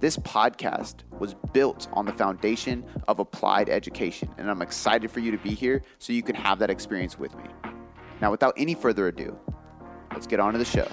This podcast was built on the foundation of applied education, and I'm excited for you to be here so you can have that experience with me. Now, without any further ado, let's get on to the show.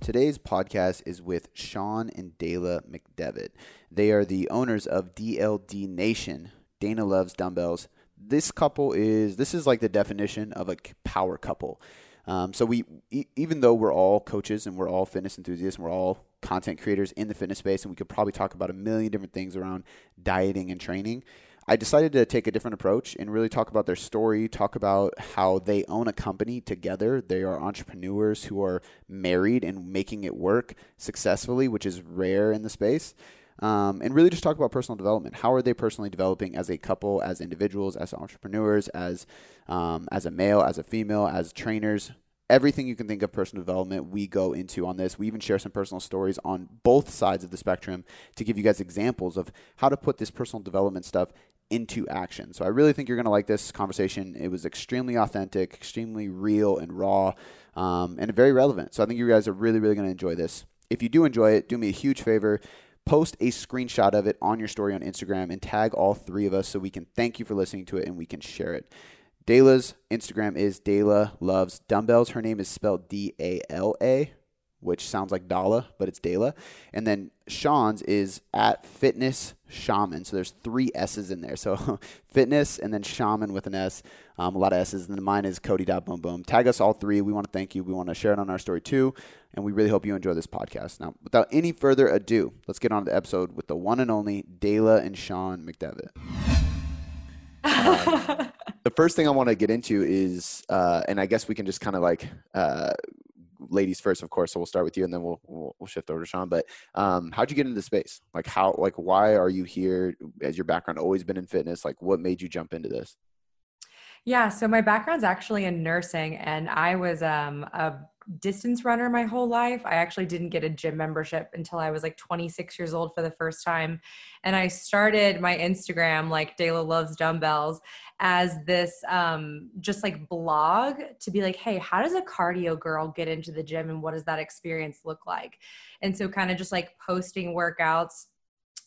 Today's podcast is with Sean and Dayla McDevitt. They are the owners of DLD Nation. Dayla loves dumbbells. This couple is this is like the definition of a power couple. Um, so we, e- even though we're all coaches and we're all fitness enthusiasts and we're all content creators in the fitness space, and we could probably talk about a million different things around dieting and training. I decided to take a different approach and really talk about their story, talk about how they own a company together. They are entrepreneurs who are married and making it work successfully, which is rare in the space. Um, and really just talk about personal development. How are they personally developing as a couple, as individuals, as entrepreneurs, as um, as a male, as a female, as trainers? Everything you can think of personal development, we go into on this. We even share some personal stories on both sides of the spectrum to give you guys examples of how to put this personal development stuff into action. So I really think you're going to like this conversation. It was extremely authentic, extremely real and raw, um, and very relevant. So I think you guys are really, really going to enjoy this. If you do enjoy it, do me a huge favor post a screenshot of it on your story on Instagram and tag all three of us so we can thank you for listening to it and we can share it. Dayla's Instagram is Dayla Loves Dumbbells. Her name is spelled D A L A, which sounds like Dala, but it's Dayla. And then Sean's is at Fitness Shaman. So there's three S's in there. So fitness and then shaman with an S. Um, a lot of S's. And then mine is Cody Boom Boom. Tag us all three. We want to thank you. We want to share it on our story too. And we really hope you enjoy this podcast. Now, without any further ado, let's get on to the episode with the one and only Dayla and Sean McDevitt. Um, the first thing I want to get into is, uh, and I guess we can just kind of like uh, ladies first, of course. So we'll start with you, and then we'll we'll, we'll shift over to Sean. But um, how'd you get into the space? Like how, like why are you here? Has your background always been in fitness? Like what made you jump into this? Yeah, so my background's actually in nursing, and I was um, a distance runner my whole life. I actually didn't get a gym membership until I was like 26 years old for the first time. And I started my Instagram, like Dayla Loves Dumbbells, as this um, just like blog to be like, hey, how does a cardio girl get into the gym and what does that experience look like? And so, kind of just like posting workouts.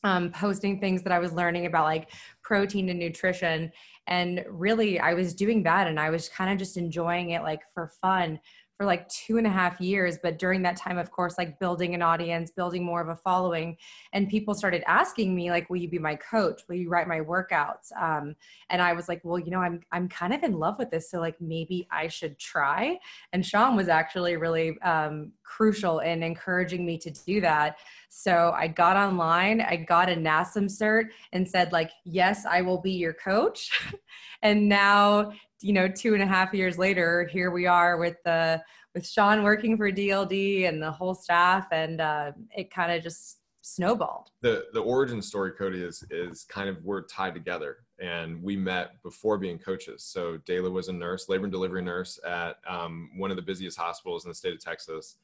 Um, posting things that I was learning about like protein and nutrition. And really, I was doing that and I was kind of just enjoying it like for fun for like two and a half years. But during that time, of course, like building an audience, building more of a following, and people started asking me, like, "Will you be my coach? Will you write my workouts?" Um, and I was like, "Well, you know, I'm I'm kind of in love with this, so like maybe I should try." And Sean was actually really um, crucial in encouraging me to do that. So I got online, I got a NASM cert, and said like, "Yes, I will be your coach." and now you know, two and a half years later, here we are with the with Sean working for DLD and the whole staff, and uh, it kind of just snowballed. The the origin story, Cody, is is kind of we're tied together, and we met before being coaches. So Dayla was a nurse, labor and delivery nurse at um, one of the busiest hospitals in the state of Texas.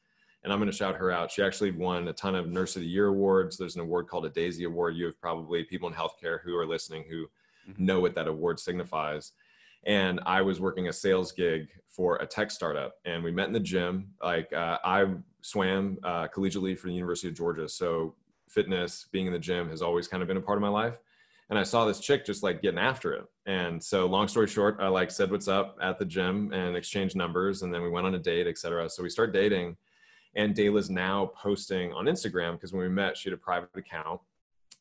And I'm going to shout her out. She actually won a ton of Nurse of the Year awards. There's an award called a Daisy Award. You have probably people in healthcare who are listening who mm-hmm. know what that award signifies and I was working a sales gig for a tech startup, and we met in the gym. Like uh, I swam uh, collegiately for the University of Georgia, so fitness, being in the gym, has always kind of been a part of my life. And I saw this chick just like getting after it. And so, long story short, I like said what's up at the gym and exchanged numbers, and then we went on a date, etc. So we start dating, and Dayla's now posting on Instagram because when we met, she had a private account.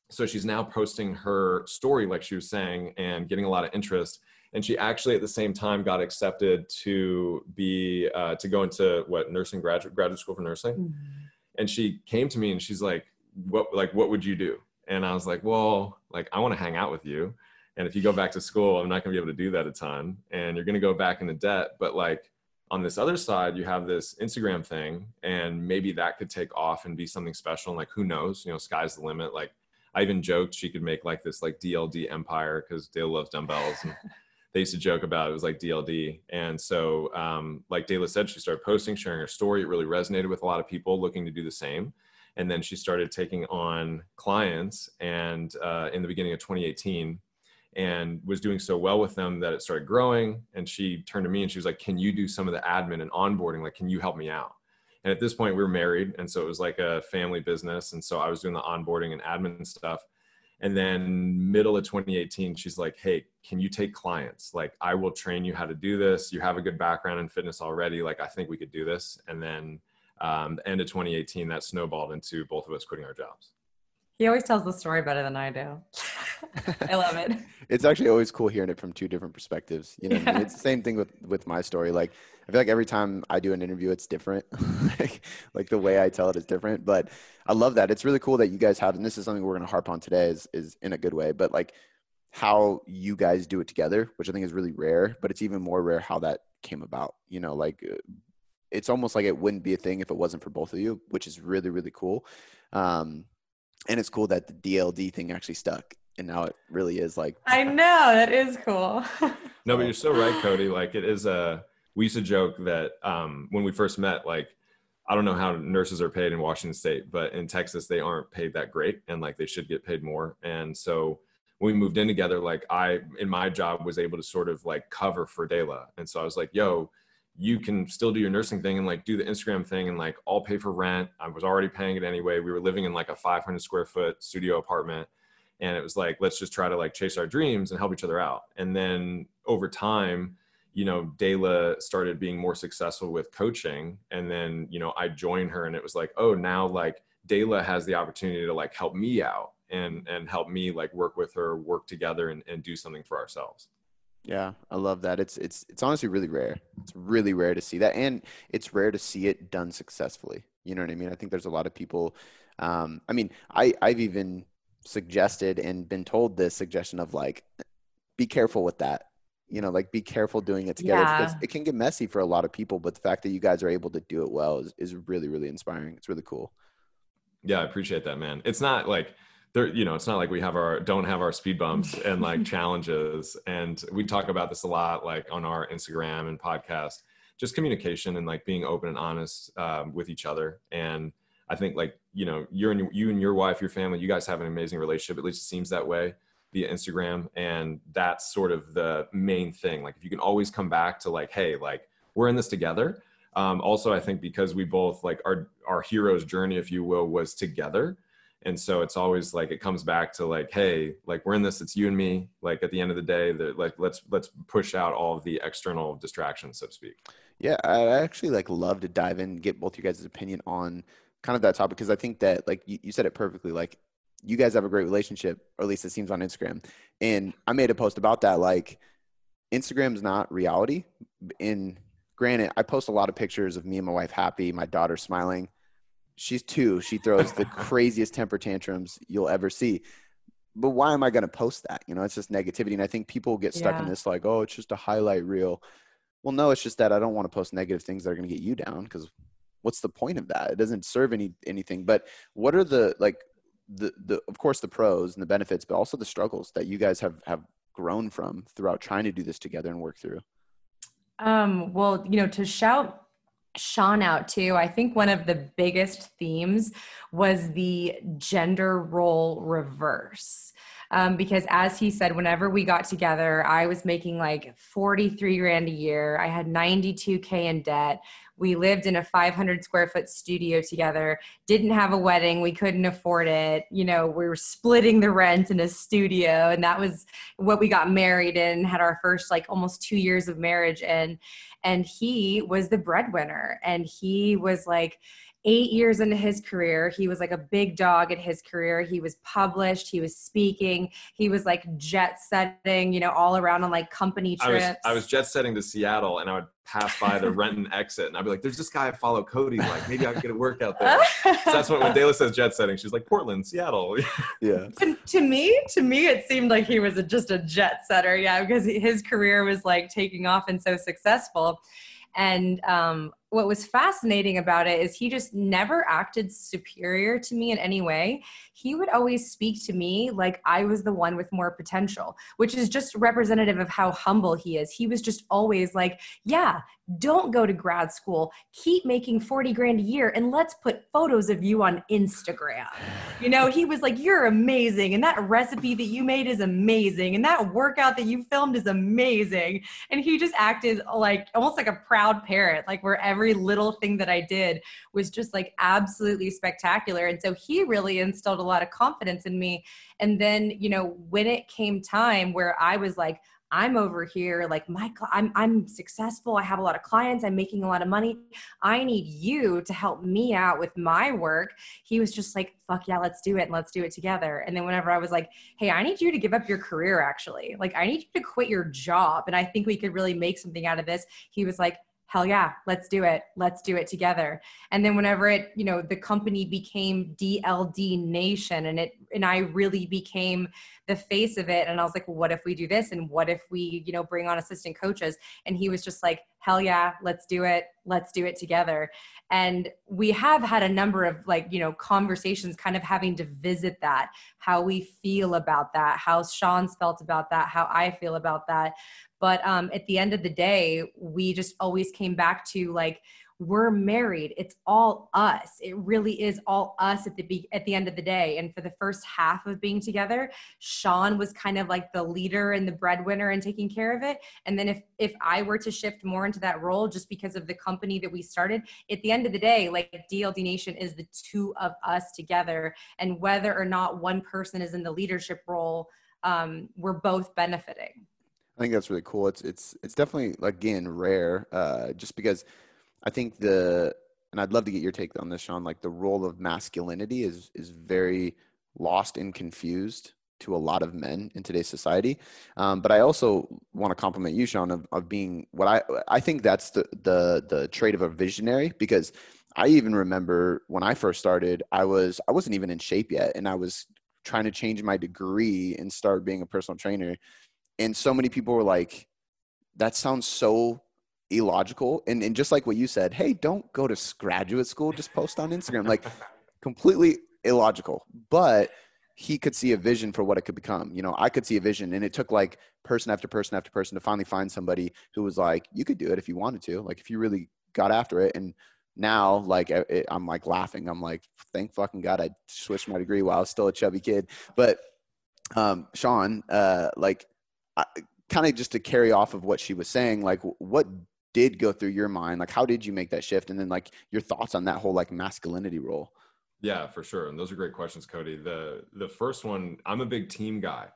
So she's now posting her story, like she was saying, and getting a lot of interest. And she actually at the same time got accepted to be uh, to go into what nursing graduate graduate school for nursing. Mm-hmm. and she came to me and she's like what like what would you do? And i was like well like i want to hang out with you. And if you go back to school i'm not going to be able to do that a ton. And you're going to go back into debt. But like on this other side you have this instagram thing. And maybe that could take off and be something special. And like who knows? You know sky's the limit. Like i even joked she could make like this like dld empire because dayla loves dumbbells and they used to joke about it, it was like dld and so um, like Dayla said she started posting sharing her story it really resonated with a lot of people looking to do the same and then she started taking on clients and uh, in the beginning of 2018 and was doing so well with them that it started growing. And she turned to me and she was like, Can you do some of the admin and onboarding? Like, can you help me out? And at this point, we were married. And so it was like a family business. And so I was doing the onboarding and admin stuff. And then, middle of 2018, she's like, Hey, can you take clients? Like, I will train you how to do this. You have a good background in fitness already. Like, I think we could do this. And then, um, the end of 2018, that snowballed into both of us quitting our jobs. He always tells the story better than I do. I love it. it's actually always cool hearing it from two different perspectives. You know, yeah. I mean? it's the same thing with with my story. Like, I feel like every time I do an interview, it's different. like, like the way I tell it is different. But I love that. It's really cool that you guys have, and this is something we're going to harp on today, is is in a good way. But like how you guys do it together, which I think is really rare. But it's even more rare how that came about. You know, like uh, it's almost like it wouldn't be a thing if it wasn't for both of you, which is really really cool. Um, and it's cool that the DLD thing actually stuck and now it really is like I know that is cool. no, but you're so right, Cody. Like it is a we used to joke that um, when we first met, like I don't know how nurses are paid in Washington State, but in Texas they aren't paid that great, and like they should get paid more. And so when we moved in together, like I in my job was able to sort of like cover for Dayla, and so I was like, "Yo, you can still do your nursing thing and like do the Instagram thing and like I'll pay for rent. I was already paying it anyway. We were living in like a 500 square foot studio apartment. And it was like, let's just try to like chase our dreams and help each other out. And then over time, you know, Dayla started being more successful with coaching. And then, you know, I joined her and it was like, oh, now like Dayla has the opportunity to like help me out and and help me like work with her, work together and, and do something for ourselves. Yeah, I love that. It's it's it's honestly really rare. It's really rare to see that, and it's rare to see it done successfully. You know what I mean? I think there's a lot of people. Um, I mean, I I've even suggested and been told this suggestion of like, be careful with that. You know, like be careful doing it together yeah. because it can get messy for a lot of people. But the fact that you guys are able to do it well is is really really inspiring. It's really cool. Yeah, I appreciate that, man. It's not like there you know it's not like we have our don't have our speed bumps and like challenges and we talk about this a lot like on our instagram and podcast just communication and like being open and honest um, with each other and i think like you know you're and you and your wife your family you guys have an amazing relationship at least it seems that way via instagram and that's sort of the main thing. Like if you can always come back to like hey like we're in this together. Um, also i think because we both like our our hero's journey if you will was together. And so it's always like it comes back to like hey like we're in this it's you and me. Like at the end of the day that like let's let's push out all of the external distractions so to speak. Yeah i actually like love to dive in get both you guys' opinion on kind of that topic because i think that like you, you said it perfectly like you guys have a great relationship or at least it seems on instagram and i made a post about that like instagram's not reality in granted i post a lot of pictures of me and my wife happy my daughter smiling she's two. She throws the craziest temper tantrums you'll ever see. But why am I going to post that? You know, it's just negativity. And I think people get stuck yeah. in this like, oh, it's just a highlight reel. Well, no, it's just that I don't want to post negative things that are going to get you down because what's the point of that? It doesn't serve any anything. But what are the like the the of course the pros and the benefits, but also the struggles that you guys have have grown from throughout trying to do this together and work through? Um, well, you know, to shout Sean out too. I think one of the biggest themes was the gender role reverse. Um, because as he said, whenever we got together, I was making like 43 grand a year. I had 92K in debt. We lived in a 500 square foot studio together, didn't have a wedding. We couldn't afford it. You know, we were splitting the rent in a studio. And that was what we got married in, had our first like almost two years of marriage in. And he was the breadwinner. And he was like, eight years into his career, he was like a big dog in his career. He was published, he was speaking, he was like jet setting, you know, all around on like company trips. I was, I was jet setting to Seattle and I would pass by the Renton exit and I'd be like, there's this guy I follow, Cody. Like, maybe I can get a workout there. so that's what when Dayla says jet setting, she's like, Portland, Seattle. yeah. To, to, me, to me, it seemed like he was a, just a jet setter. Yeah. Because his career was like taking off and so successful And um, what was fascinating about it is he just never acted superior to me in any way. He would always speak to me like I was the one with more potential, which is just representative of how humble he is. He was just always like, Yeah, don't go to grad school, keep making 40 grand a year, and let's put photos of you on Instagram. You know, he was like, You're amazing. And that recipe that you made is amazing. And that workout that you filmed is amazing. And he just acted like almost like a proud parent, like wherever every little thing that I did was just like absolutely spectacular. And so he really instilled a lot of confidence in me. And then, you know, when it came time where I was like, I'm over here like my I'm I'm successful. I have a lot of clients. I'm making a lot of money. I need you to help me out with my work. He was just like, "Fuck yeah, let's do it and let's do it together." And then whenever I was like, "Hey, I need you to give up your career actually. Like I need you to quit your job and I think we could really make something out of this." He was like, hell yeah let's do it let's do it together. And then whenever it you know the company became dld nation and it and i really became the face of it and i was like well, what if we do this? And what if we you know bring on assistant coaches? And he was just like hell yeah let's do it let's do it together. And we have had a number of like you know conversations kind of having to visit that how we feel about that how sean's felt about that how i feel about that. But um, at the end of the day, we just always came back to like, we're married. It's all us. It really is all us at the be- at the end of the day. And for the first half of being together, Sean was kind of like the leader and the breadwinner and taking care of it. And then if if I were to shift more into that role just because of the company that we started, at the end of the day, like DLD Nation is the two of us together. And whether or not one person is in the leadership role, um, we're both benefiting. I think that's really cool. It's it's it's definitely again rare, uh, just because I think the and I'd love to get your take on this, Sean. Like the role of masculinity is is very lost and confused to a lot of men in today's society. Um, but I also want to compliment you, Sean, of, of being what I I think that's the the the trait of a visionary because I even remember when I first started, I was I wasn't even in shape yet, and I was trying to change my degree and start being a personal trainer and so many people were like that sounds so illogical and, and just like what you said hey don't go to graduate school just post on instagram like completely illogical. But he could see a vision for what it could become. You know i could see a vision and it took like person after person after person to finally find somebody who was like you could do it if you wanted to. Like if you really got after it. And now like it, i'm like laughing. I'm like thank fucking god i switched my degree while i was still a chubby kid. But um sean uh like kind of just to carry off of what she was saying, like what did go through your mind? Like, how did you make that shift? And then like your thoughts on that whole like masculinity role. Yeah, for sure. And those are great questions, Cody. The the first one, I'm a big team guy.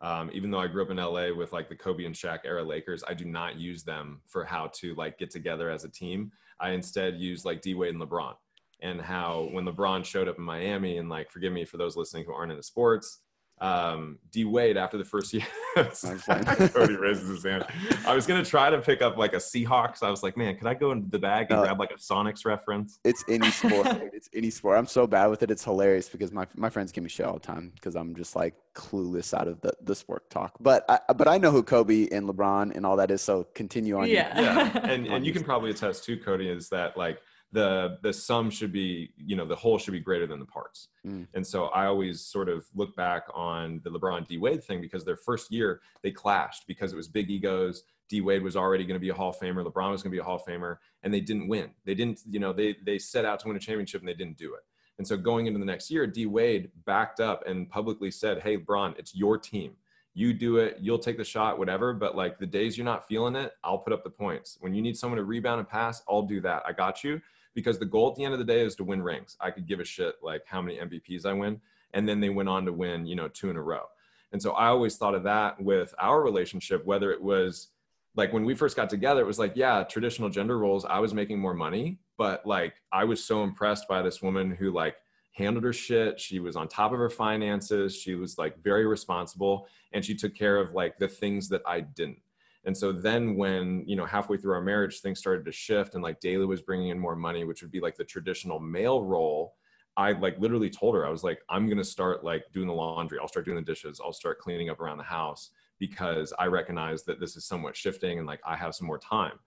Um, even though I grew up in LA with like the Kobe and Shaq era Lakers, I do not use them for how to like get together as a team. I instead use like D Wade and LeBron and how when LeBron showed up in Miami and like forgive me for those listening who aren't into sports, um, D Wade after the first year. Cody raises his hand. I was gonna try to pick up like a Seahawks. I was like, man, could I go into the bag and uh, grab like a Sonics reference? It's any sport. it's any sport. I'm so bad with it. It's hilarious because my my friends give me shit all the time because I'm just like clueless out of the the sport talk. But I but I know who Kobe and LeBron and all that is. So continue on. Yeah, yeah. And and you can probably attest too, Cody, is that like the the sum should be you know the whole should be greater than the parts mm. and so i always sort of look back on the lebron d wade thing because their first year they clashed because it was big egos d wade was already going to be a hall of famer lebron was going to be a hall of famer and they didn't win they didn't you know they they set out to win a championship and they didn't do it and so going into the next year d wade backed up and publicly said hey lebron it's your team you do it, you'll take the shot, whatever. But like the days you're not feeling it, I'll put up the points. When you need someone to rebound and pass, I'll do that. I got you because the goal at the end of the day is to win rings. I could give a shit like how many MVPs I win. And then they went on to win, you know, two in a row. And so I always thought of that with our relationship, whether it was like when we first got together, it was like, yeah, traditional gender roles, I was making more money, but like I was so impressed by this woman who like handled her shit. She was on top of her finances. She was like very responsible and she took care of like the things that I didn't. And so then when, you know, halfway through our marriage, things started to shift and like Dayla was bringing in more money, which would be like the traditional male role. I like literally told her, I was like, I'm going to start like doing the laundry. I'll start doing the dishes. I'll start cleaning up around the house because I recognize that this is somewhat shifting and like I have some more time.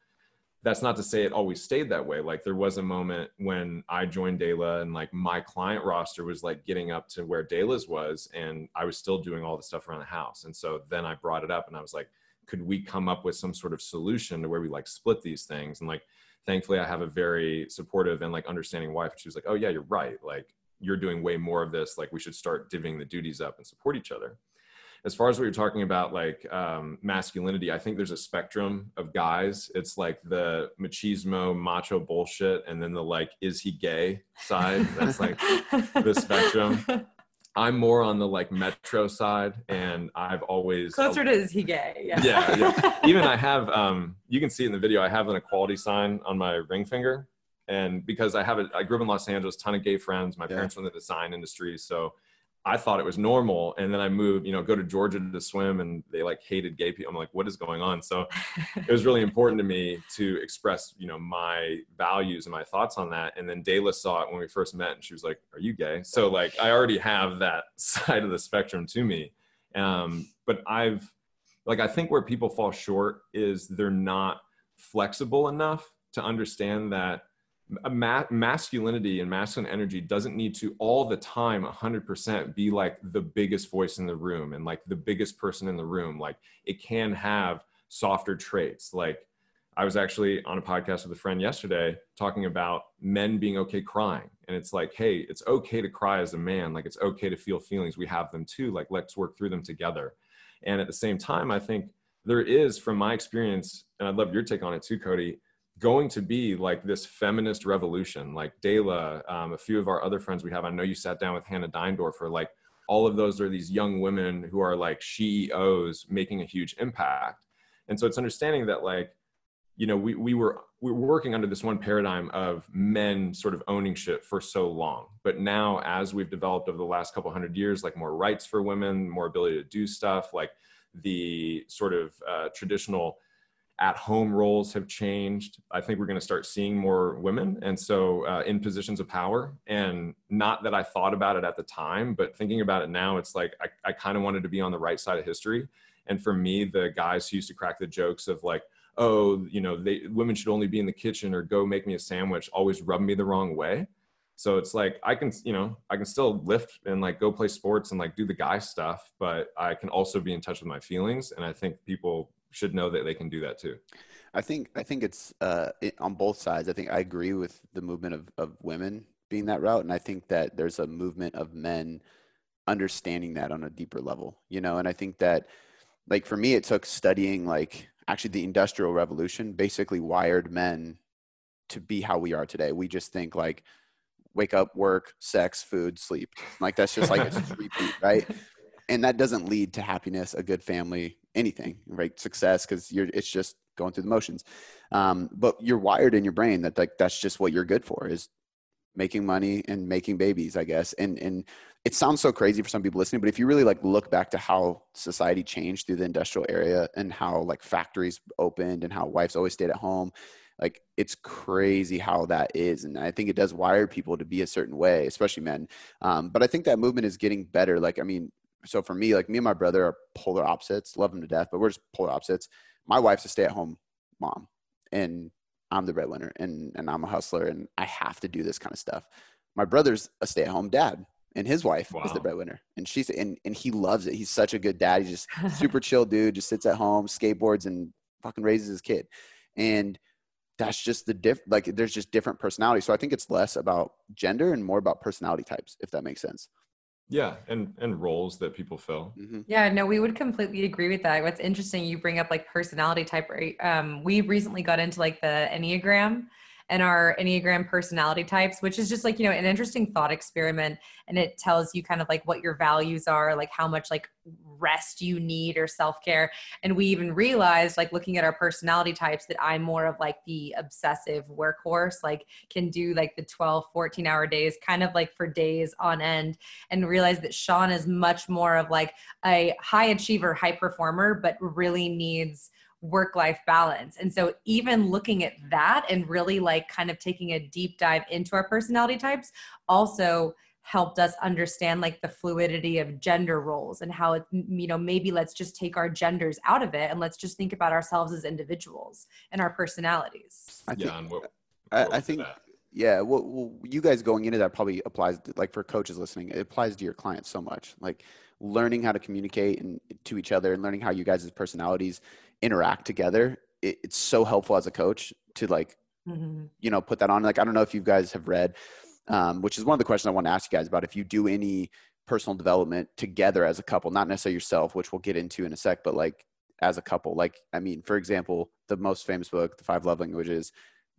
that's not to say it always stayed that way. Like there was a moment when I joined Dayla and like my client roster was like getting up to where Dayla's was and I was still doing all the stuff around the house. And so then I brought it up and I was like, could we come up with some sort of solution to where we like split these things? And like thankfully I have a very supportive and like understanding wife. She was like, Oh yeah, you're right. Like you're doing way more of this. Like we should start divvying the duties up and support each other as far as what you're talking about like um, masculinity i think there's a spectrum of guys it's like the machismo macho bullshit and then the like is he gay side that's like the spectrum i'm more on the like metro side and i've always closer to is he gay yeah. yeah, yeah. even i have um you can see in the video i have an equality sign on my ring finger and because i have a i grew up in los angeles ton of gay friends my yeah. parents were in the design industry so I thought it was normal. And then I moved, you know, go to Georgia to swim and they like hated gay people. I'm like, what is going on? So it was really important to me to express, you know, my values and my thoughts on that. And then Dayla saw it when we first met and she was like, are you gay? So like, I already have that side of the spectrum to me. Um, but I've like, I think where people fall short is they're not flexible enough to understand that ma- masculinity and masculine energy doesn't need to all the time 100% be like the biggest voice in the room and like the biggest person in the room. Like it can have softer traits. Like i was actually on a podcast with a friend yesterday talking about men being okay crying. And it's like hey it's okay to cry as a man. Like it's okay to feel feelings. We have them too. Like let's work through them together. And at the same time i think there is from my experience and i'd love your take on it too cody going to be like this feminist revolution. Like Dayla, um, a few of our other friends we have, I know you sat down with Hannah Deindorfer, like all of those are these young women who are like CEOs making a huge impact. And so it's understanding that like, you know, we, we were we were working under this one paradigm of men sort of owning shit for so long. But now as we've developed over the last couple hundred years, like more rights for women, more ability to do stuff, like the sort of uh, traditional at home roles have changed. I think we're going to start seeing more women. And so uh, in positions of power. And not that I thought about it at the time, but thinking about it now, it's like I, I kind of wanted to be on the right side of history. And for me, the guys who used to crack the jokes of like, oh, you know, they, women should only be in the kitchen or go make me a sandwich always rub me the wrong way. So it's like I can, you know, I can still lift and like go play sports and like do the guy stuff, but I can also be in touch with my feelings. And I think people should know that they can do that too. I think I think it's uh, it, on both sides. I think I agree with the movement of, of women being that route, and I think that there's a movement of men understanding that on a deeper level. You know, and I think that like for me, it took studying like actually the industrial revolution basically wired men to be how we are today. We just think like wake up, work, sex, food, sleep. Like that's just like a repeat, right? And that doesn't lead to happiness, a good family, anything, right? Success, because you're it's just going through the motions. Um, but you're wired in your brain that like that's just what you're good for is making money and making babies, I guess. And and it sounds so crazy for some people listening, but if you really like look back to how society changed through the industrial area and how like factories opened and how wives always stayed at home, like it's crazy how that is and i think it does wire people to be a certain way especially men um, but i think that movement is getting better like i mean so for me, like me and my brother are polar opposites, love him to death, but we're just polar opposites. My wife's a stay at home mom and I'm the breadwinner and, and I'm a hustler and I have to do this kind of stuff. My brother's a stay at home dad and his wife wow. is the breadwinner and she's, and, and he loves it. He's such a good dad. He's just super chill dude, just sits at home, skateboards and fucking raises his kid. And that's just the diff, like there's just different personalities. So I think it's less about gender and more about personality types, if that makes sense yeah and and roles that people fill. Mm-hmm. yeah no we would completely agree with that. What's interesting you bring up like personality type right? Um, we recently got into like the enneagram and our Enneagram personality types, which is just like, you know, an interesting thought experiment. And it tells you kind of like what your values are, like how much like rest you need or self care. And we even realized, like, looking at our personality types, that I'm more of like the obsessive workhorse, like, can do like the 12, 14 hour days, kind of like for days on end, and realize that Sean is much more of like a high achiever, high performer, but really needs work life balance. And so, even looking at that and really like kind of taking a deep dive into our personality types also helped us understand like the fluidity of gender roles and how it you know maybe let's just take our genders out of it and let's just think about ourselves as individuals and our personalities I think, yeah, and what, I, what I was think that? yeah well, well you guys going into that probably applies to, like for coaches listening it applies to your clients so much like learning how to communicate and to each other and learning how you guys' personalities interact together it, it's so helpful as a coach to like Mhm. you know put that on like i don't know if you guys have read um, which is one of the questions i want to ask you guys about if you do any personal development together as a couple not necessarily yourself which we'll get into in a sec but like as a couple like i mean for example the most famous book the five love languages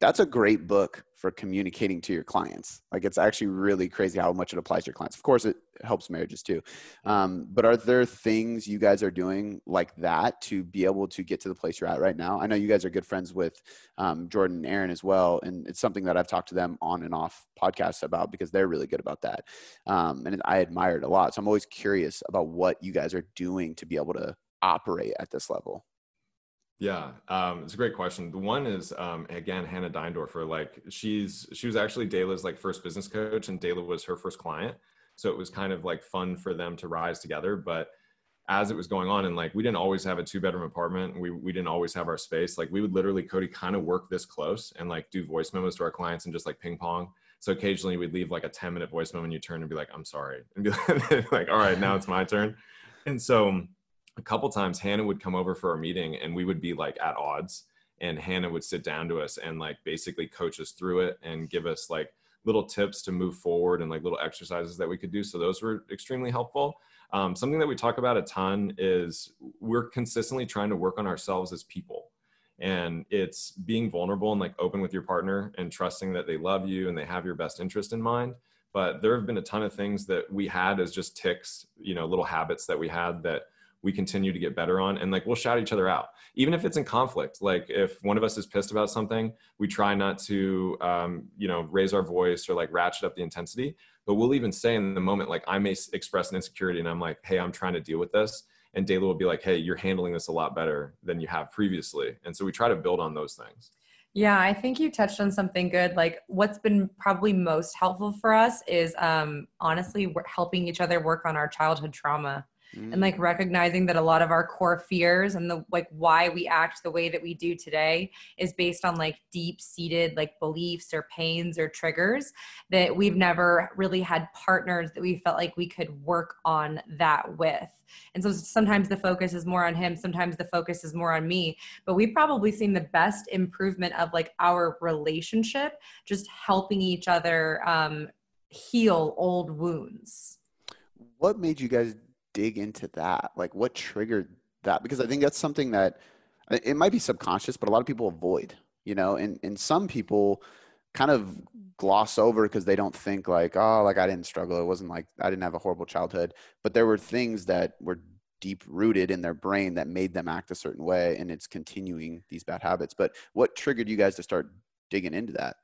that's a great book for communicating to your clients. Like it's actually really crazy how much it applies to your clients. Of course it helps marriages too. Um, but are there things you guys are doing like that to be able to get to the place you're at right now? I know you guys are good friends with um, jordan and aaron as well and it's something that i've talked to them on and off podcasts about because they're really good about that. Um, and i admire it a lot. So i'm always curious about what you guys are doing to be able to operate at this level Yeah, um, it's a great question. The one is um, again Hannah Deindorfer. Like she's she was actually Dayla's like first business coach, and Dayla was her first client. So it was kind of like fun for them to rise together. But as it was going on, and like we didn't always have a two bedroom apartment, we we didn't always have our space. Like we would literally Cody kind of work this close and like do voice memos to our clients and just like ping pong. So occasionally we'd leave like a ten minute voice memo, and you turn and be like, "I'm sorry," and be like, like "All right, now it's my turn." And so a couple times Hannah would come over for a meeting and we would be like at odds and Hannah would sit down to us and like basically coach us through it and give us like little tips to move forward and like little exercises that we could do. So those were extremely helpful. Um, something that we talk about a ton is we're consistently trying to work on ourselves as people. And it's being vulnerable and like open with your partner and trusting that they love you and they have your best interest in mind. But there have been a ton of things that we had as just ticks, you know, little habits that we had that we continue to get better on and like we'll shout each other out. Even if it's in conflict like if one of us is pissed about something we try not to um, you know raise our voice or like ratchet up the intensity. But we'll even say in the moment like i may express an insecurity and i'm like hey i'm trying to deal with this. And Dayla will be like hey you're handling this a lot better than you have previously. And so we try to build on those things. Yeah, I think you touched on something good. Like, what's been probably most helpful for us is um, honestly helping each other work on our childhood trauma and like recognizing that a lot of our core fears and the like why we act the way that we do today is based on like deep seated like beliefs or pains or triggers that we've never really had partners that we felt like we could work on that with. And so sometimes the focus is more on him sometimes the focus is more on me but we've probably seen the best improvement of like our relationship just helping each other um, heal old wounds. What made you guys dig into that? Like what triggered that? Because i think that's something that uh, it might be subconscious but a lot of people avoid you know and and some people kind of gloss over because they don't think like oh like i didn't struggle. It wasn't like i didn't have a horrible childhood. But there were things that were deep rooted in their brain that made them act a certain way and it's continuing these bad habits. But what triggered you guys to start digging into that?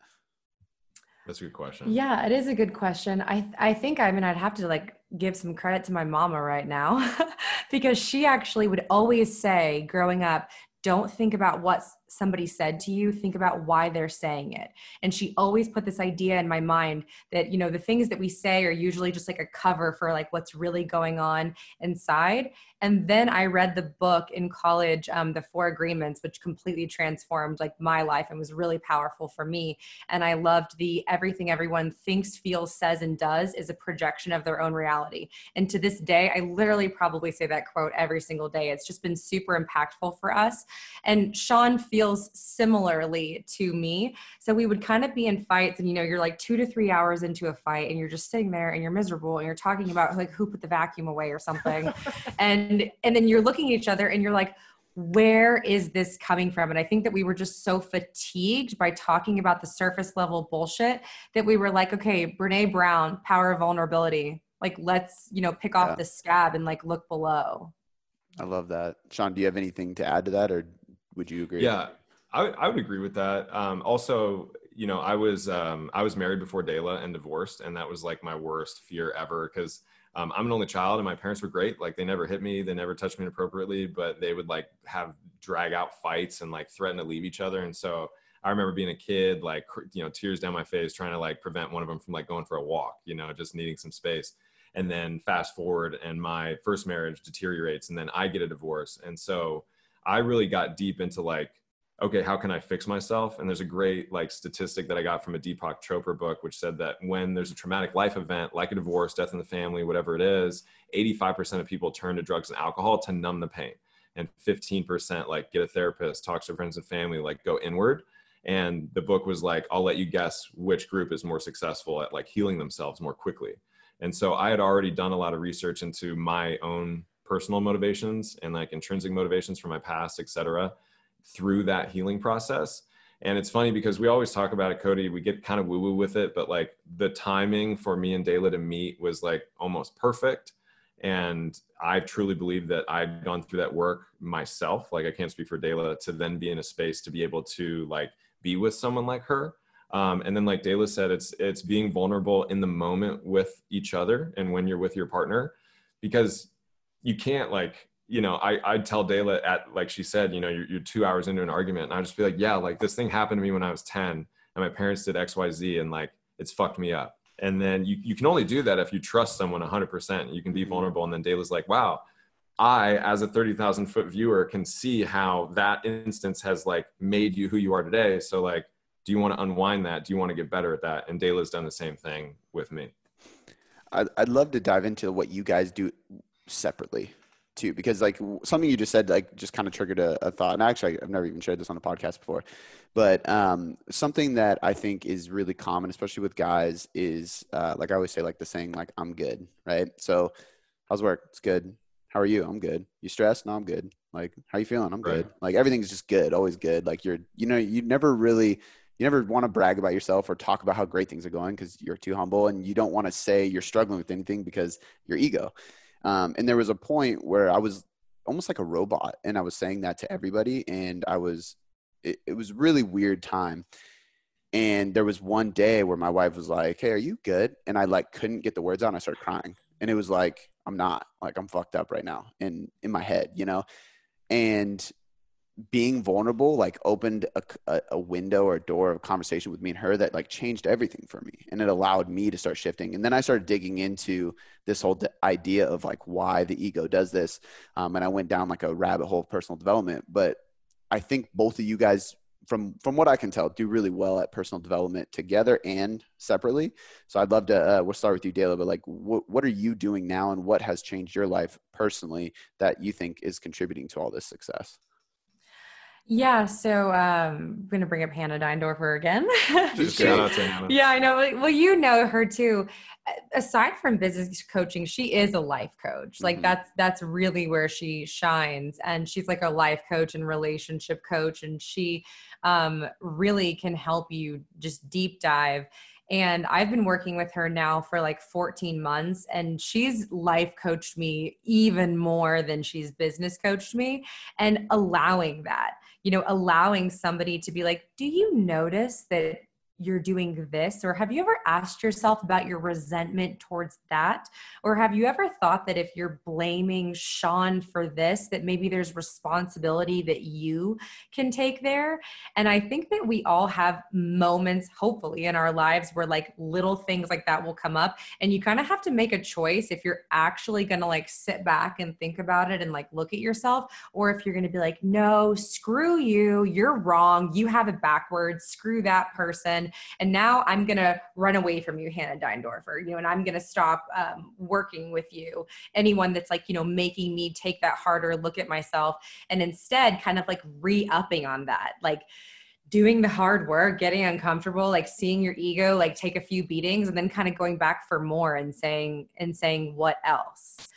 That's a good question. Yeah, it is a good question. I I think I mean I'd have to like give some credit to my mama right now because she actually would always say growing up, don't think about what somebody said to you, think about why they're saying it. And she always put this idea in my mind that you know the things that we say are usually just like a cover for like what's really going on inside. And then I read the book in college, um, The Four Agreements, which completely transformed like my life and was really powerful for me and I loved the everything everyone thinks, feels, says, and does is a projection of their own reality. And to this day, I literally probably say that quote every single day. It's just been super impactful for us. And Sean feels similarly to me. So we would kind of be in fights, and you know, you're like two to three hours into a fight, and you're just sitting there and you're miserable, and you're talking about like who put the vacuum away or something. and and then you're looking at each other and you're like, where is this coming from? And I think that we were just so fatigued by talking about the surface level bullshit that we were like, okay, Brene Brown, power of vulnerability. Like, let's, you know, pick off Yeah. the scab and like look below. I love that sean do you have anything to add to that or would you agree Yeah, I, I would agree with that. Um, also, you know, I was um, I was married before Dayla and divorced, and that was like my worst fear ever because um, I'm an only child, and my parents were great. Like they never hit me, they never touched me inappropriately, but they would like have drag out fights and like threaten to leave each other. And so I remember being a kid, like you know, tears down my face, trying to like prevent one of them from like going for a walk, you know, just needing some space. And then fast forward, and my first marriage deteriorates, and then I get a divorce, and so I really got deep into like, okay, how can I fix myself? And there's a great like statistic that I got from a Deepak Chopra book, which said that when there's a traumatic life event, like a divorce, death in the family, whatever it is, 85% of people turn to drugs and alcohol to numb the pain and 15% like get a therapist, talk to friends and family, like go inward. And the book was like, I'll let you guess which group is more successful at like healing themselves more quickly. And so I had already done a lot of research into my own personal motivations and like intrinsic motivations from my past, et cetera, through that healing process. And it's funny because we always talk about it, Cody. We get kind of woo woo with it, but like the timing for me and Dayla to meet was like almost perfect and I truly believe that I'd gone through that work myself. Like I can't speak for Dayla to then be in a space to be able to like be with someone like her. Um, and then like Dayla said, it's it's being vulnerable in the moment with each other and when you're with your partner, because you can't like you know I I'd tell Dayla at like she said you know you're, you're two hours into an argument and I'd just be like yeah like this thing happened to me when I was ten and my parents did X Y Z and like it's fucked me up. And then you, you can only do that if you trust someone 100% you can be mm-hmm. vulnerable. And then dayla's like wow i as a 30000 foot viewer can see how that instance has like made you who you are today. So like do you want to unwind that? Do you want to get better at that? And dayla's done the same thing with me. I'd, I'd love to dive into what you guys do separately too because like something you just said like just kind of triggered a, a, thought and actually i've never even shared this on a podcast before. But um, something that i think is really common especially with guys is uh, like i always say like the saying like i'm good right? So how's work? It's good. How are you? I'm good. You stressed? No i'm good. Like how you feeling? I'm good. Right. like everything's just good always good. Like you're you know you never really you never want to brag about yourself or talk about how great things are going because you're too humble and you don't want to say you're struggling with anything because your ego um, and there was a point where I was almost like a robot and I was saying that to everybody. And I was, it, it was really weird time. And there was one day where my wife was like, Hey, are you good? And I like couldn't get the words out and I started crying. And it was like, I'm not like, I'm fucked up right now in, in my head, you know? And being vulnerable like opened a, a, window or a door of conversation with me and her that like changed everything for me and it allowed me to start shifting and then i started digging into this whole idea of like why the ego does this um, and i went down like a rabbit hole of personal development but i think both of you guys from from what i can tell do really well at personal development together and separately so i'd love to uh, we'll start with you Dayla, but like wh- what are you doing now and what has changed your life personally that you think is contributing to all this success yeah, so um, I'm going to bring up Hannah Deindorfer again. yeah, I know. Well, you know her too. Aside from business coaching, she is a life coach. Like mm-hmm. that's that's really where she shines, and she's like a life coach and relationship coach, and she um, really can help you just deep dive and I've been working with her now for like 14 months, and she's life coached me even more than she's business coached me, and allowing that you know, allowing somebody to be like, do you notice that you're doing this? Or have you ever asked yourself about your resentment towards that? Or have you ever thought that if you're blaming Sean for this, that maybe there's responsibility that you can take there? And I think that we all have moments, hopefully, in our lives where like little things like that will come up. And you kind of have to make a choice if you're actually going to like sit back and think about it and like look at yourself, or if you're going to be like, no, screw you, you're wrong, you have it backwards, screw that person and now I'm to run away from you, Hannah Deindorfer, you know, and I'm to stop um, working with you. Anyone that's like, you know, making me take that harder look at myself and instead kind of like re upping on that. Like, doing the hard work, getting uncomfortable, like seeing your ego like take a few beatings and then kind of going back for more and saying and saying what else.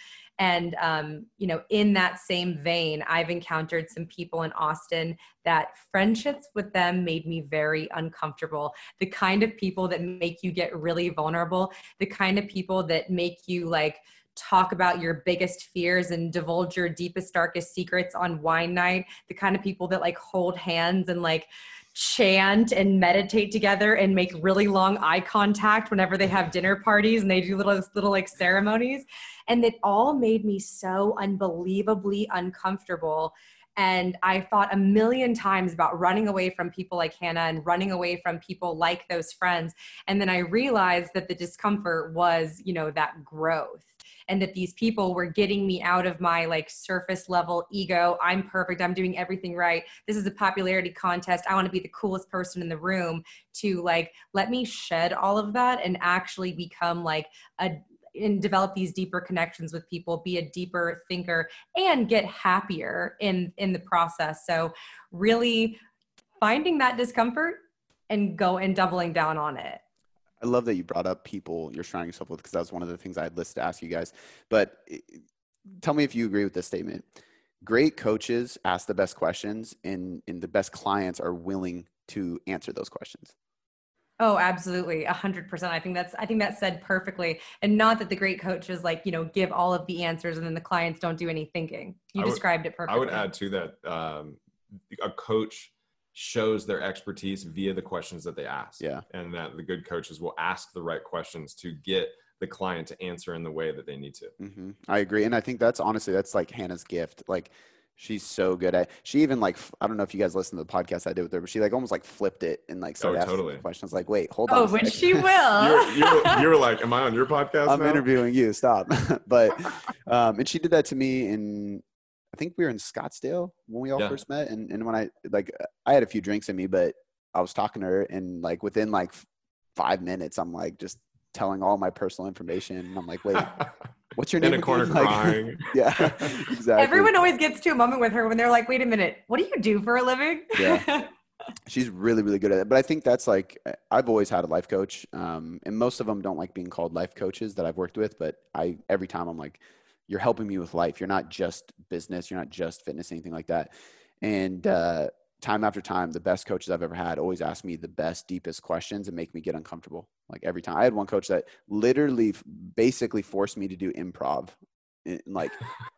And, um, you know, in that same vein, I've encountered some people in Austin that friendships with them made me very uncomfortable. The kind of people that make you get really vulnerable, the kind of people that make you like, talk about your biggest fears and divulge your deepest darkest secrets on wine night the kind of people that like hold hands and like chant and meditate together and make really long eye contact whenever they have dinner parties and they do little little like ceremonies. And it all made me so unbelievably uncomfortable. And I thought a million times about running away from people like Hannah and running away from people like those friends. And then I realized that the discomfort was, you know, that growth and that these people were getting me out of my like surface level ego. I'm perfect. I'm doing everything right. This is a popularity contest. I want to be the coolest person in the room to like let me shed all of that and actually become like a and develop these deeper connections with people be a deeper thinker and get happier in in the process. So really finding that discomfort and go and doubling down on it I love that you brought up people you're surrounding yourself with because that was one of the things I had listed to ask you guys. But eh, tell me if you agree with this statement. Great coaches ask the best questions, and, and the best clients are willing to answer those questions. Oh, absolutely. A hundred percent. I think that's, I think that's said perfectly. And not that the great coaches like, you know, give all of the answers and then the clients don't do any thinking. You described it perfectly. I would add to that, um, a coach shows their expertise via the questions that they ask. Yeah. And that the good coaches will ask the right questions to get the client to answer in the way that they need to. Mm-hmm. I agree. And I think that's honestly, that's like Hannah's gift. Like, She's so good at. She even like I don't know if you guys listened to the podcast I did with her, but she like almost like flipped it and like started oh, asking totally. questions. Like, wait, hold oh, on. Oh, when she will. you're, you're, you're, like, am I on your podcast? I'm now? interviewing you. Stop. but um, and she did that to me in I think we were in Scottsdale when we all yeah. first met, and and when I like I had a few drinks in me, but I was talking to her, and like within like five minutes, I'm like just telling all my personal information, and I'm like, wait. What's your name? In a corner like, crying. yeah, exactly. Everyone always gets to a moment with her when they're like, "Wait a minute, what do you do for a living?" yeah, she's really, really good at it. But I think that's like I've always had a life coach, um, and most of them don't like being called life coaches that I've worked with. But I every time I'm like, you're helping me with life. You're not just business. You're not just fitness, anything like that. And uh, time after time, the best coaches I've ever had always ask me the best, deepest questions and make me get uncomfortable. Like every time, I had one coach that literally, basically forced me to do improv, and like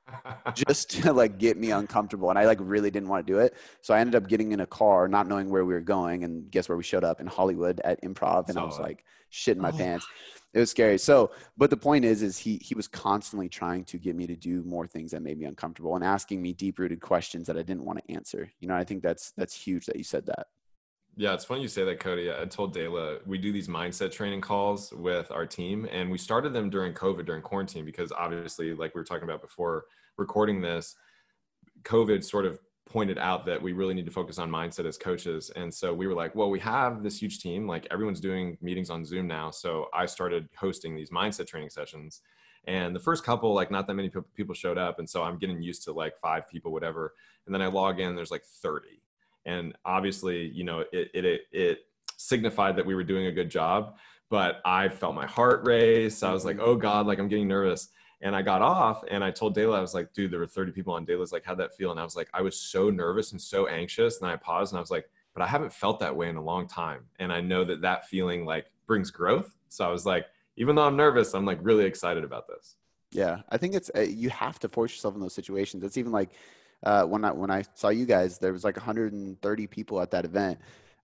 just to like get me uncomfortable. And I like really didn't want to do it, so I ended up getting in a car, not knowing where we were going, and guess where we showed up in Hollywood at improv, and I was like shitting my oh. pants it was scary. So, but the point is, is he he was constantly trying to get me to do more things that made me uncomfortable and asking me deep rooted questions that I didn't want to answer. You know, I think that's that's huge that you said that. Yeah, it's funny you say that, Cody. I told Dayla we do these mindset training calls with our team, and we started them during COVID, during quarantine, because obviously, like we were talking about before recording this, COVID sort of pointed out that we really need to focus on mindset as coaches. And so we were like, well, we have this huge team, like everyone's doing meetings on Zoom now. So I started hosting these mindset training sessions. And the first couple, like not that many people showed up. And so I'm getting used to like five people, whatever. And then I log in, there's like 30. And obviously, you know, it, it, it signified that we were doing a good job, but I felt my heart race. I was like, mm-hmm. oh God, like I'm getting nervous. And I got off and I told Dayla, I was like, dude, there were 30 people on Dayla's like, how'd that feel? And I was like, I was so nervous and so anxious. And I paused and I was like, but I haven't felt that way in a long time. And I know that that feeling like brings growth. So I was like, even though I'm nervous, I'm like really excited about this. Yeah. I think it's, uh, you have to force yourself in those situations. It's even like, uh, when I, when I saw you guys, there was like 130 people at that event.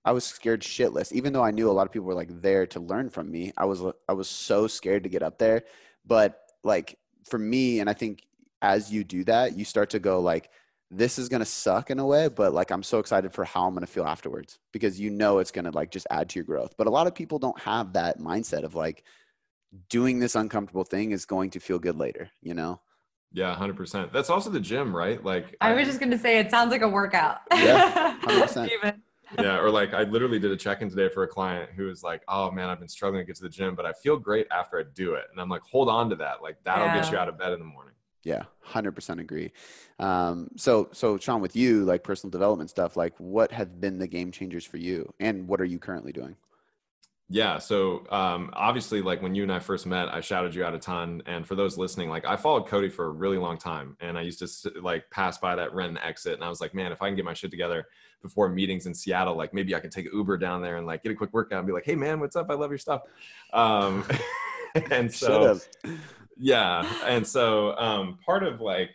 I was scared shitless, even though I knew a lot of people were like there to learn from me. I was, I was so scared to get up there, but like for me, and I think as you do that, you start to go like, this is going to suck in a way, but like I'm so excited for how I'm going to feel afterwards because you know it's going to like just add to your growth. But a lot of people don't have that mindset of like doing this uncomfortable thing is going to feel good later, you know? Yeah, 100%. That's also the gym, right? Like I was just going to say it sounds like a workout. Yeah. 100%. Yeah, or like I literally did a check-in today for a client who was like, "Oh man, I've been struggling to get to the gym, but I feel great after I do it." And I'm like, "Hold on to that. Like that'll yeah. get you out of bed in the morning." Yeah, hundred percent agree. Um, so, so Sean, with you, like personal development stuff, like what have been the game changers for you, and what are you currently doing? Yeah. So um, obviously, like when you and I first met, I shouted you out a ton. And for those listening, like I followed Cody for a really long time, and I used to like pass by that rent and exit, and I was like, man, if I can get my shit together before meetings in Seattle, like maybe I can take Uber down there and like get a quick workout and be like, hey man, what's up? I love your stuff. Um, and so yeah, and so um, part of like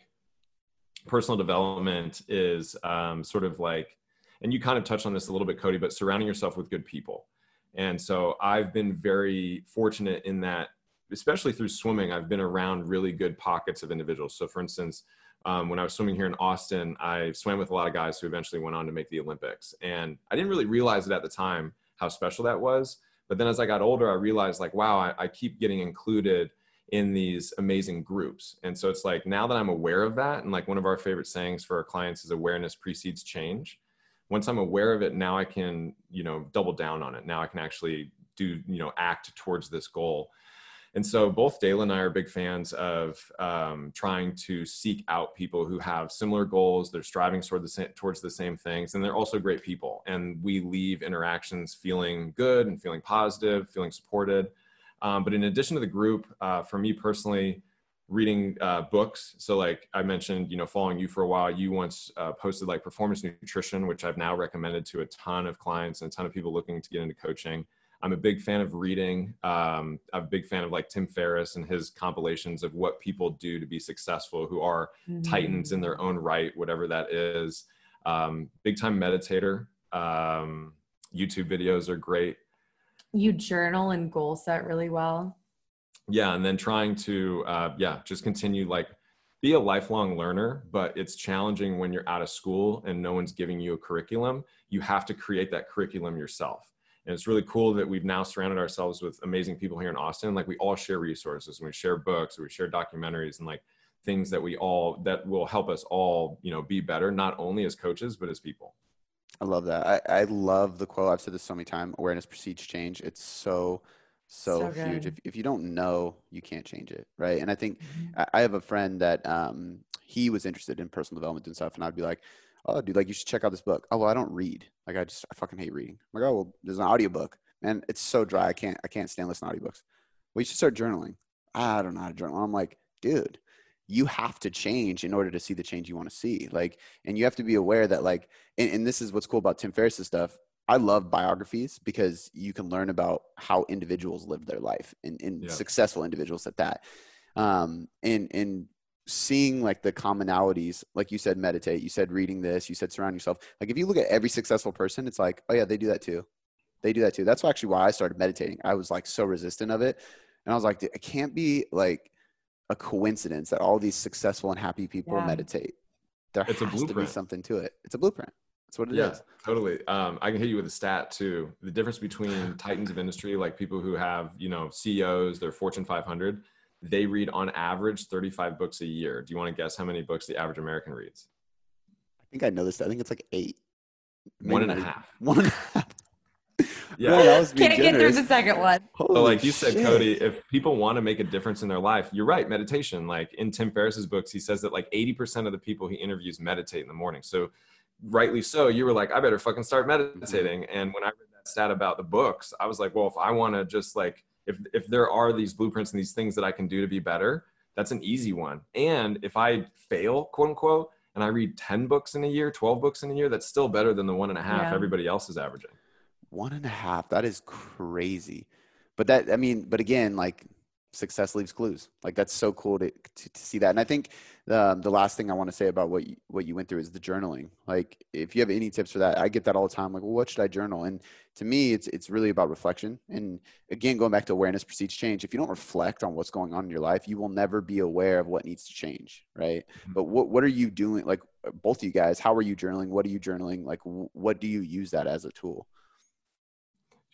personal development is um, sort of like, and you kind of touched on this a little bit, Cody, but surrounding yourself with good people and so I've been very fortunate in that, especially through swimming, I've been around really good pockets of individuals. So, for instance, um, when I was swimming here in Austin, I swam with a lot of guys who eventually went on to make the Olympics. And I didn't really realize it at the time how special that was. But then as I got older, I realized like, wow, I, I keep getting included in these amazing groups. And so it's like now that I'm aware of that, and like one of our favorite sayings for our clients is awareness precedes change. Once I'm aware of it, now I can, you know, double down on it. Now I can actually do, you know, act towards this goal. And so both Dayla and I are big fans of um, trying to seek out people who have similar goals. They're striving toward the same, towards the same things, and they're also great people. And we leave interactions feeling good and feeling positive, feeling supported. Um, but in addition to the group, uh, for me personally, reading uh, books. So like I mentioned, you know, following you for a while, you once uh, posted like performance nutrition, which I've now recommended to a ton of clients and a ton of people looking to get into coaching. I'm a big fan of reading. Um, I'm a big fan of like Tim Ferriss and his compilations of what people do to be successful who are mm-hmm. titans in their own right, whatever that is. Um, big time meditator. Um, YouTube videos are great. You journal and goal set really well. Yeah. And then trying to, uh, yeah, just continue like be a lifelong learner, but it's challenging when you're out of school and no one's giving you a curriculum. You have to create that curriculum yourself and it's really cool that we've now surrounded ourselves with amazing people here in Austin. Like we all share resources and we share books, we share documentaries and like things that we all that will help us all, you know, be better, not only as coaches, but as people. I love that. I, I love the quote. I've said this so many times. Awareness precedes change. It's so so, so huge. If if you don't know, you can't change it, right? And I think mm-hmm. I, I have a friend that um he was interested in personal development and stuff, and I'd be like, oh, dude, like you should check out this book. Oh, well, I don't read. Like I just, I fucking hate reading. I'm like, oh, well, there's an audiobook. And it's so dry. I can't, I can't stand listening to audiobooks. Well, you should start journaling. I don't know how to journal. I'm like, dude, you have to change in order to see the change you want to see. Like, and you have to be aware that like, and, and this is what's cool about Tim Ferriss's stuff. I love biographies because you can learn about how individuals live their life and, and yeah. successful individuals at that. Um, and, and seeing like the commonalities like you said meditate you said reading this you said surround yourself like if you look at every successful person it's like oh yeah they do that too. They do that too. That's actually why i started meditating. I was like so resistant of it and i was like it can't be like a coincidence that all these successful and happy people yeah. meditate. There it's has a blueprint. to be something to it. It's a blueprint. That's what it yeah, is. totally. Um, i can hit you with a stat too. The difference between titans of industry like people who have you know ceos they're fortune 500 they read on average 35 books a year. Do you want to guess how many books the average American reads? I think I know this. I think it's like eight. Maybe one and a half. One and a half. Yeah, Man, can't get through the second one. Holy so, like you said, shit. Cody, if people want to make a difference in their life, you're right. Meditation, like in Tim Ferriss's books, he says that like 80% of the people he interviews meditate in the morning. So, rightly so, you were like, I better fucking start meditating. Mm-hmm. And when I read that stat about the books, I was like, well, if I want to just like if if there are these blueprints and these things that I can do to be better, that's an easy one. And if I fail, quote unquote, and I read 10 books in a year, 12 books in a year, that's still better than the one and a half yeah. everybody else is averaging. One and a half. That is crazy. But that, I mean, but again, like success leaves clues. Like that's so cool to, to, to see that. And I think um, the last thing I want to say about what you, what you went through is the journaling. Like if you have any tips for that, I get that all the time. Like, well, what should I journal? And to me, it's it's really about reflection. And again, going back to awareness precedes change. If you don't reflect on what's going on in your life, you will never be aware of what needs to change, right? Mm-hmm. But what what are you doing? Like both of you guys, how are you journaling? What are you journaling? Like, what do you use that as a tool?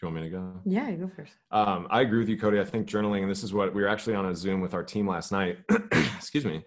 You want me to go? Yeah, you go first. Um, I agree with you, Cody. I think journaling, and this is what we were actually on a Zoom with our team last night. excuse me,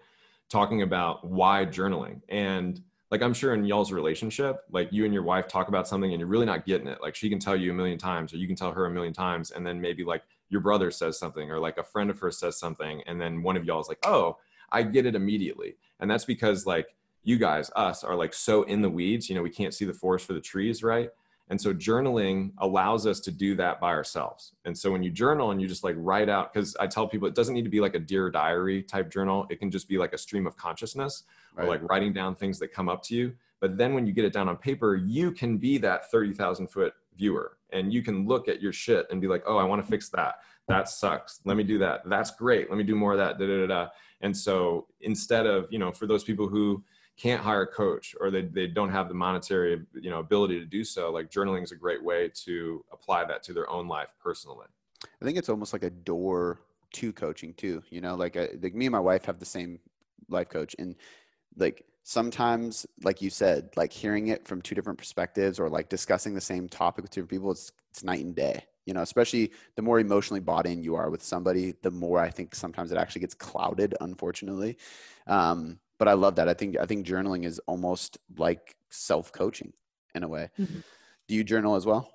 talking about why journaling. And like I'm sure in y'all's relationship, like you and your wife talk about something and you're really not getting it. Like she can tell you a million times, or you can tell her a million times, and then maybe like your brother says something, or like a friend of hers says something, and then one of y'all is like, "Oh, I get it immediately," and that's because like you guys, us, are like so in the weeds. You know, we can't see the forest for the trees, right? And so journaling allows us to do that by ourselves. And so when you journal and you just like write out, because I tell people it doesn't need to be like a dear diary type journal. It can just be like a stream of consciousness right. or like writing down things that come up to you. But then when you get it down on paper, you can be that 30,000 foot viewer and you can look at your shit and be like, oh, I want to fix that. That sucks. Let me do that. That's great. Let me do more of that. Da, da, da, da. And so instead of, you know, for those people who, can't hire a coach or they, they don't have the monetary you know ability to do so like journaling is a great way to apply that to their own life personally. I think it's almost like a door to coaching too you know like, a, uh, like me and my wife have the same life coach and like sometimes like you said like hearing it from two different perspectives or like discussing the same topic with two different people it's it's night and day you know especially the more emotionally bought in you are with somebody the more i think sometimes it actually gets clouded unfortunately. Um, but i love that i think i think journaling is almost like self-coaching in a way mm-hmm. do you journal as well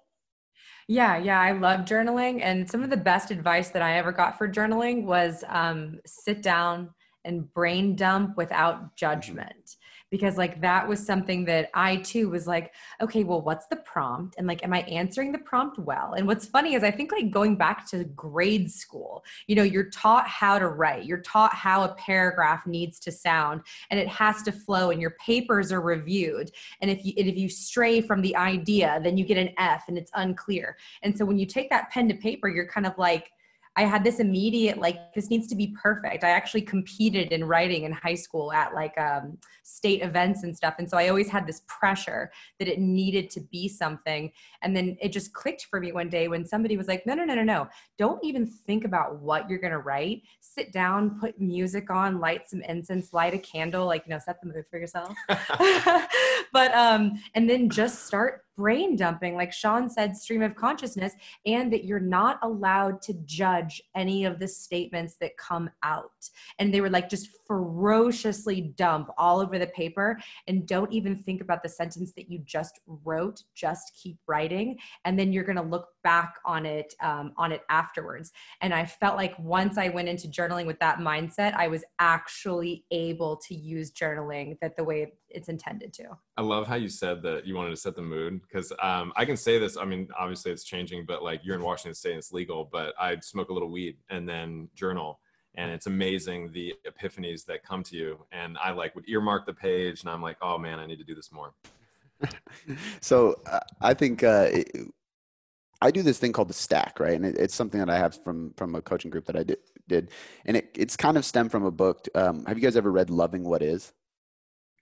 yeah, yeah, I love journaling. And some of the best advice that I ever got for journaling was um, sit down and brain dump without mm-hmm. judgment because like that was something that I too was like, okay, well, what's the prompt? And like, am I answering the prompt well? And what's funny is I think like going back to grade school, you know, you're taught how to write, you're taught how a paragraph needs to sound and it has to flow and your papers are reviewed. And if you, and if you stray from the idea, then you get an F and it's unclear. And so when you take that pen to paper, you're kind of like, I had this immediate like this needs to be perfect. I actually competed in writing in high school at like um, state events and stuff, and so I always had this pressure that it needed to be something. And then it just clicked for me one day when somebody was like, "No, no, no, no, no! Don't even think about what you're gonna write. Sit down, put music on, light some incense, light a candle, like you know, set the mood for yourself." but um, and then just start brain dumping, like Sean said, stream of consciousness, and that you're not allowed to judge any of the statements that come out. And they were like, just ferociously dump all over the paper and don't even think about the sentence that you just wrote, just keep writing. And then you're going to look back on it um, on it afterwards and i felt like once i went into journaling with that mindset i was actually able to use journaling that the way it's intended to i love how you said that you wanted to set the mood because um, i can say this i mean obviously it's changing but like you're in washington state and it's legal but i smoke a little weed and then journal and it's amazing the epiphanies that come to you and i like would earmark the page and i'm like oh man i need to do this more so uh, i think uh, I do this thing called the stack, right? And it, it's something that I have from from a coaching group that I did, did. and it, it's kind of stemmed from a book. Um, have you guys ever read "Loving What Is"?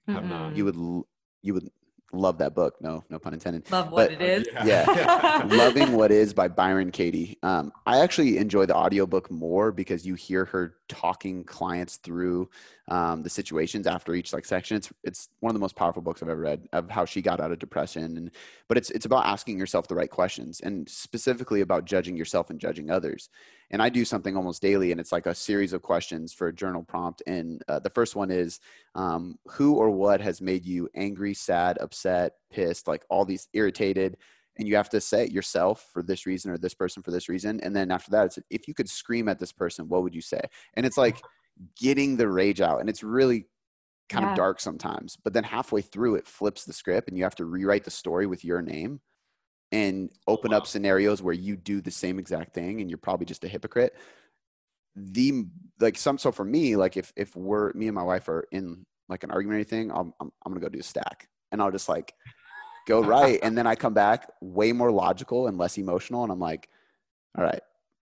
Mm-hmm. You would you would love that book. No, no pun intended. Love what but, it is. Yeah. yeah. Loving What Is by Byron Katie. Um, I actually enjoy the audiobook more because you hear her talking clients through um, the situations after each like section. It's it's one of the most powerful books I've ever read of how she got out of depression. And but it's it's about asking yourself the right questions and specifically about judging yourself and judging others. And I do something almost daily, and it's like a series of questions for a journal prompt. And uh, the first one is, um, who or what has made you angry, sad, upset, pissed, like all these irritated? and you have to say yourself for this reason or this person for this reason and then after that it's if you could scream at this person what would you say and it's like getting the rage out and it's really kind yeah. of dark sometimes but then halfway through it flips the script and you have to rewrite the story with your name and open up scenarios where you do the same exact thing and you're probably just a hypocrite the like some so for me like if if we're me and my wife are in like an argument or anything i'm i'm, I'm gonna go do a stack and i'll just like go right. and then I come back way more logical and less emotional. And I'm like, all right,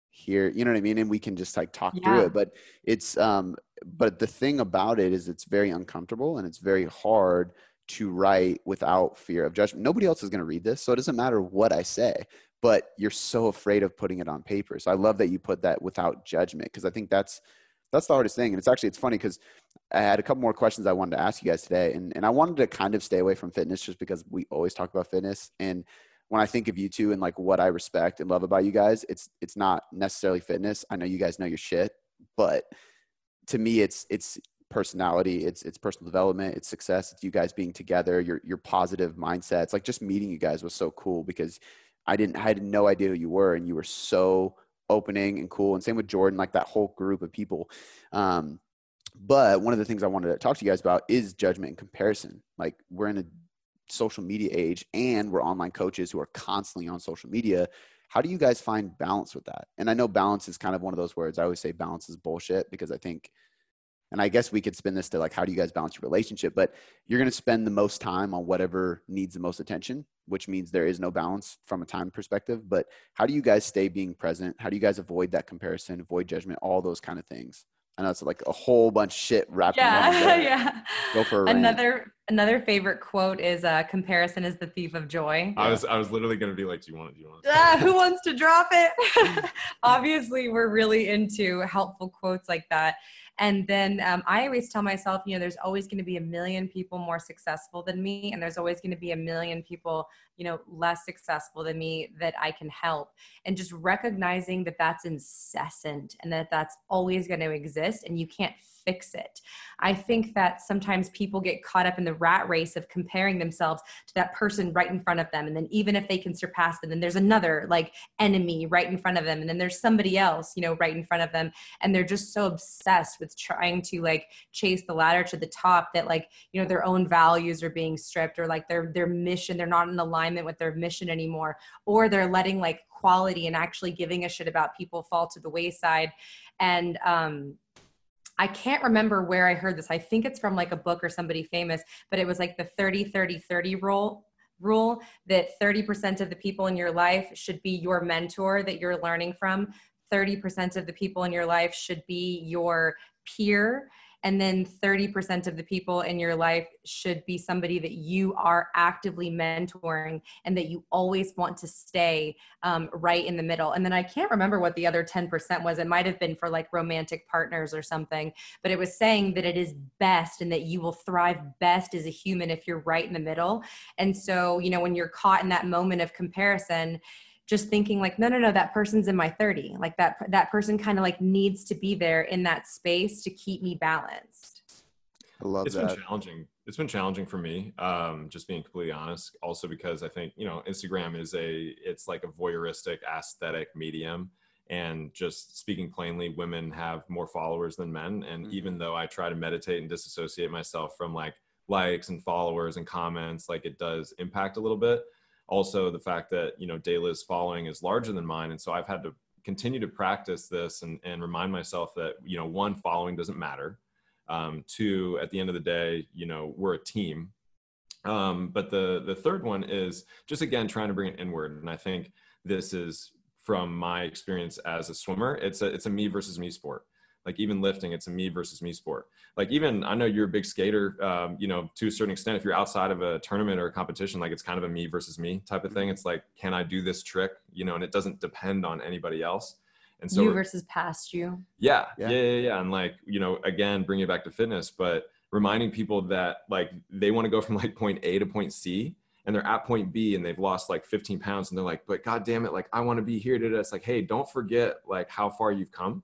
here, you know what I mean? And we can just like talk yeah. through it. But it's, um, but the thing about it is it's very uncomfortable and it's very hard to write without fear of judgment. Nobody else is going to read this. So it doesn't matter what I say, but you're so afraid of putting it on paper. So I love that you put that without judgment because I think that's, that's the hardest thing. And it's actually, it's funny because I had a couple more questions I wanted to ask you guys today. And, and I wanted to kind of stay away from fitness just because we always talk about fitness. And when I think of you two and like what I respect and love about you guys, it's, it's not necessarily fitness. I know you guys know your shit, but to me, it's, it's personality. It's, it's personal development. It's success. It's you guys being together, your, your positive mindset. It's like just meeting you guys was so cool because I didn't, I had no idea who you were and you were so opening and cool. And same with Jordan, like that whole group of people. Um, but one of the things I wanted to talk to you guys about is judgment and comparison. Like we're in a social media age and we're online coaches who are constantly on social media. How do you guys find balance with that? And I know balance is kind of one of those words. I always say balance is bullshit because I think and I guess we could spin this to like, how do you guys balance your relationship? But you're going to spend the most time on whatever needs the most attention, which means there is no balance from a time perspective. But how do you guys stay being present? How do you guys avoid that comparison, avoid judgment, all those kind of things? I know it's like a whole bunch of shit wrapped yeah, yeah. Go for another rant. another favorite quote is uh, "Comparison is the thief of joy." I was I was literally gonna be like, "Do you want it? Do you want it?" Uh, who wants to drop it? Obviously, we're really into helpful quotes like that, And then um, I always tell myself, you know, there's always going to be a million people more successful than me, and there's always going to be a million people, you know, less successful than me that I can help. And just recognizing that that's incessant and that that's always going to exist, and you can't fix it. I think that sometimes people get caught up in the rat race of comparing themselves to that person right in front of them. And then even if they can surpass them, then there's another like enemy right in front of them. And then there's somebody else, you know, right in front of them. And they're just so obsessed with trying to like chase the ladder to the top that like, you know, their own values are being stripped or like their their mission, they're not in alignment with their mission anymore. Or they're letting like quality and actually giving a shit about people fall to the wayside. And um I can't remember where I heard this. I think it's from like a book or somebody famous, but it was like the 30 30 30 rule rule that 30% of the people in your life should be your mentor that you're learning from. 30% of the people in your life should be your peer and then 30% of the people in your life should be somebody that you are actively mentoring and that you always want to stay um, right in the middle. And then i can't remember what the other 10% was. It might have been for like romantic partners or something but it was saying that it is best and that you will thrive best as a human if you're right in the middle. And so you know when you're caught in that moment of comparison just thinking like no no no that person's in my 30 like that that person kind of like needs to be there in that space to keep me balanced. I love it's that. been challenging. It's been challenging for me um, just being completely honest. Also because i think you know instagram is a it's like a voyeuristic aesthetic medium. And just speaking plainly women have more followers than men. And mm-hmm. even though i try to meditate and disassociate myself from like likes and followers and comments like it does impact a little bit also the fact that you know Dayla's following is larger than mine, and so I've had to continue to practice this and, and remind myself that you know one following doesn't matter. Um, two, at the end of the day, you know we're a team. Um, but the the third one is just again trying to bring it inward, and I think this is from my experience as a swimmer. It's a it's a me versus me sport like even lifting it's a me versus me sport. Like even i know you're a big skater um, you know to a certain extent. If you're outside of a tournament or a competition like it's kind of a me versus me type of thing. It's like can i do this trick? You know and it doesn't depend on anybody else. And so you versus past you. Yeah, yeah. Yeah yeah yeah. And like you know again bring it back to fitness but reminding people that like they want to go from like point a to point c and they're at point B and they've lost like 15 pounds and they're like, but God damn it, like I want to be here today. It's like, hey, don't forget like how far you've come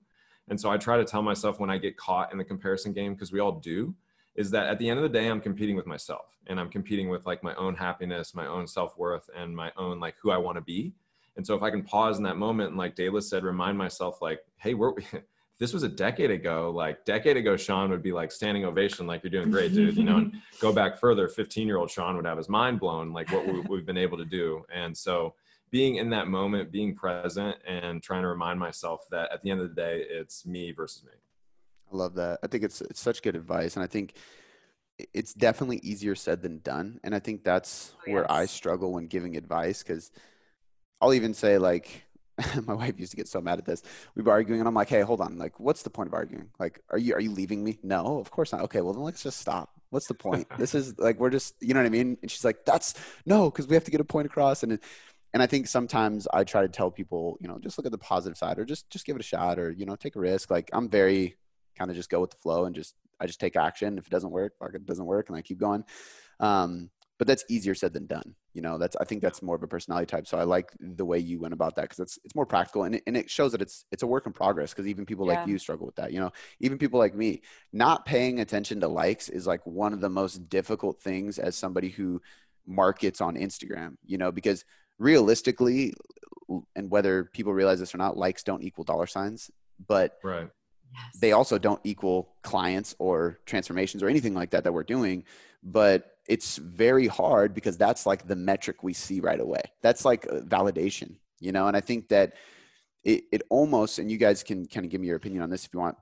and so I try to tell myself when I get caught in the comparison game, because we all do, is that at the end of the day, I'm competing with myself and I'm competing with like my own happiness, my own self worth, and my own like who I want to be. And so if I can pause in that moment and like Dayla said, remind myself like, hey, we're, this was a decade ago, like decade ago, Sean would be like standing ovation, like you're doing great, dude. You know, and go back further, 15 year old Sean would have his mind blown, like what we, have been able to do. And so being in that moment, being present, and trying to remind myself that at the end of the day, it's me versus me. I love that. I think it's it's such good advice, and I think it's definitely easier said than done. And I think that's oh, yes. where I struggle when giving advice because I'll even say like my wife used to get so mad at this. We'd be arguing, and I'm like, "Hey, hold on. Like, what's the point of arguing? Like, are you are you leaving me? No, of course not. Okay, well then let's just stop. What's the point? this is like we're just, you know what I mean? And she's like, "That's no, because we have to get a point across." And and I think sometimes I try to tell people, you know, just look at the positive side or just just give it a shot or you know take a risk. Like I'm very kind of just go with the flow and just I just take action. If it doesn't work, like it doesn't work, and I keep going. Um, but that's easier said than done. You know, that's I think that's more of a personality type. So I like the way you went about that because it's it's more practical and it, and it shows that it's it's a work in progress. Because even people yeah. like you struggle with that. You know, even people like me, not paying attention to likes is like one of the most difficult things as somebody who markets on Instagram. You know, because realistically, and whether people realize this or not, likes don't equal dollar signs, but right. Yes. they also don't equal clients or transformations or anything like that that we're doing. But it's very hard because that's like the metric we see right away. That's like validation, you know. And I think that it, it almost, and you guys can kind of give me your opinion on this if you want.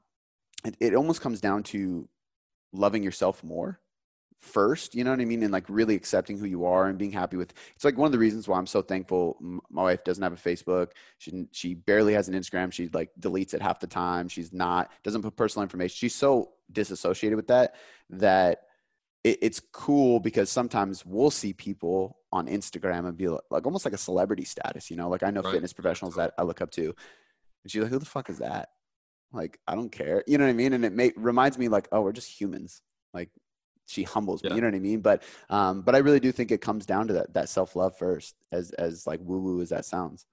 It, it almost comes down to loving yourself more first you know what i mean and like really accepting who you are and being happy with it's like one of the reasons why i'm so thankful my wife doesn't have a facebook she she barely has an instagram she like deletes it half the time she's not doesn't put personal information she's so disassociated with that that it, it's cool because sometimes we'll see people on instagram and be like, like almost like a celebrity status you know like i know right. fitness professionals that i look up to and she's like who the fuck is that Like I don't care. You know what I mean? And it may, reminds me like, oh, we're just humans. Like she humbles me. You know what I mean? But um, but I really do think it comes down to that that self love first, as as like woo woo as that sounds.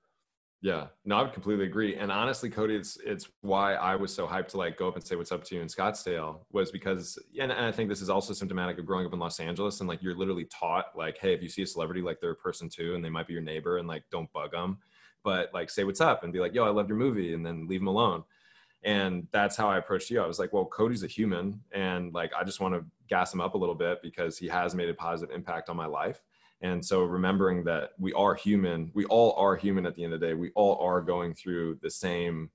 Yeah, no, I would completely agree. And honestly, Cody, it's it's why I was so hyped to like go up and say what's up to you in Scottsdale was because, and, and I think this is also symptomatic of growing up in Los Angeles and like you're literally taught like, hey, if you see a celebrity, like they're a person too, and they might be your neighbor, and like don't bug them, but like say what's up and be like, yo, I love your movie, and then leave them alone. And that's how I approached you. I was like, well, Cody's a human, and like I just want to gas him up a little bit because he has made a positive impact on my life and so remembering that we are human, we all are human at the end of the day. We all are going through the same,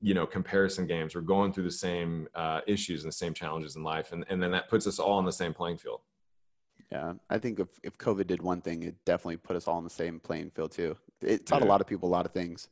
you know, comparison games. We're going through the same uh, issues and the same challenges in life. And, and then that puts us all on the same playing field. Yeah, I think if, if COVID did one thing, it definitely put us all on the same playing field too. It taught yeah. a lot of people a lot of things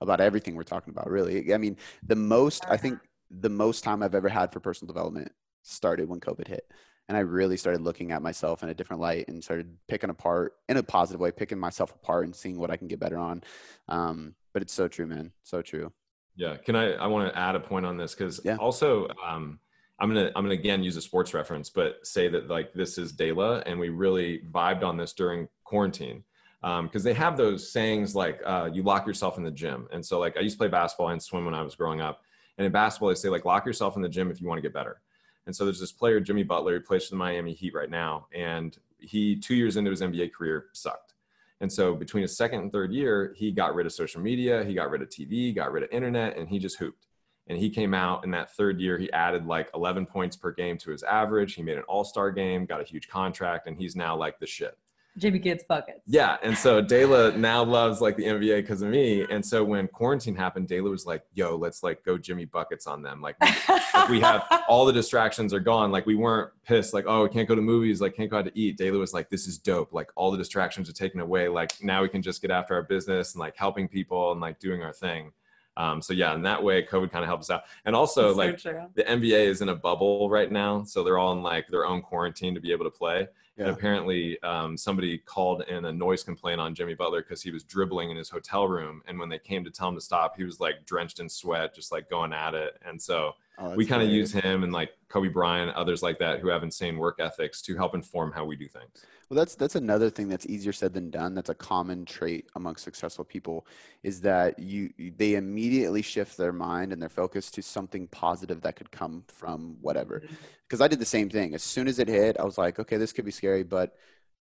about everything we're talking about, really. I mean, the most, I think the most time I've ever had for personal development started when COVID hit and I really started looking at myself in a different light and started picking apart in a positive way, picking myself apart and seeing what I can get better on. Um, but it's so true, man. So true. Yeah. Can I, I want to add a point on this because yeah. also, um, I'm gonna I'm gonna again use a sports reference, but say that like this is Dayla, and we really vibed on this during quarantine because um, they have those sayings like uh, you lock yourself in the gym, and so like I used to play basketball and swim when I was growing up, and in basketball they say like lock yourself in the gym if you want to get better. And so there's this player, Jimmy Butler, who plays for the Miami Heat right now. And he, two years into his NBA career, sucked. And so between his second and third year, he got rid of social media, he got rid of TV, got rid of internet, and he just hooped. And he came out in that third year, he added like 11 points per game to his average. He made an all star game, got a huge contract, and he's now like the shit. Jimmy gets buckets. Yeah. And so Dayla now loves like the NBA because of me. And so when quarantine happened, Dayla was like, yo, let's like go Jimmy buckets on them. Like we, like we have all the distractions are gone. Like we weren't pissed, like, oh, we can't go to movies, like can't go out to eat. Dayla was like, this is dope. Like all the distractions are taken away. Like now we can just get after our business and like helping people and like doing our thing. Um, so yeah, in that way, COVID kind of helps us out. And also, That's like so the NBA is in a bubble right now, so they're all in like their own quarantine to be able to play. Yeah. And apparently, um, somebody called in a noise complaint on Jimmy Butler because he was dribbling in his hotel room. And when they came to tell him to stop, he was like drenched in sweat, just like going at it. And so oh, we kind of use him and like Kobe Bryant, others like that who have insane work ethics to help inform how we do things. Well, that's that's another thing that's easier said than done. That's a common trait among successful people is that you they immediately shift their mind and their focus to something positive that could come from whatever. Because mm-hmm. I did the same thing. As soon as it hit, I was like, okay, this could be scary, but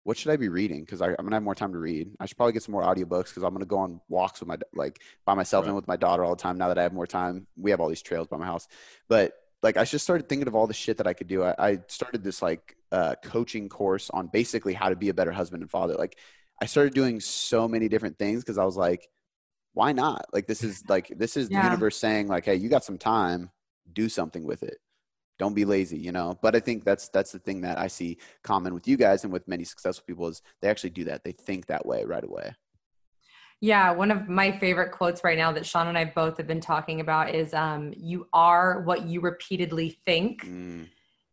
what should I be reading? Because I'm gonna have more time to read. I should probably get some more audiobooks because I'm gonna go on walks with my like by myself right. and with my daughter all the time. Now that I have more time, we have all these trails by my house. But like I just started thinking of all the shit that I could do. I, I started this like uh, coaching course on basically how to be a better husband and father. Like I started doing so many different things because I was like, why not? Like this is like this is yeah. the universe saying like, hey, you got some time, do something with it. Don't be lazy, you know. But I think that's that's the thing that I see common with you guys and with many successful people is they actually do that. They think that way right away. Yeah, one of my favorite quotes right now that Sean and I both have been talking about is um, you are what you repeatedly think. Mm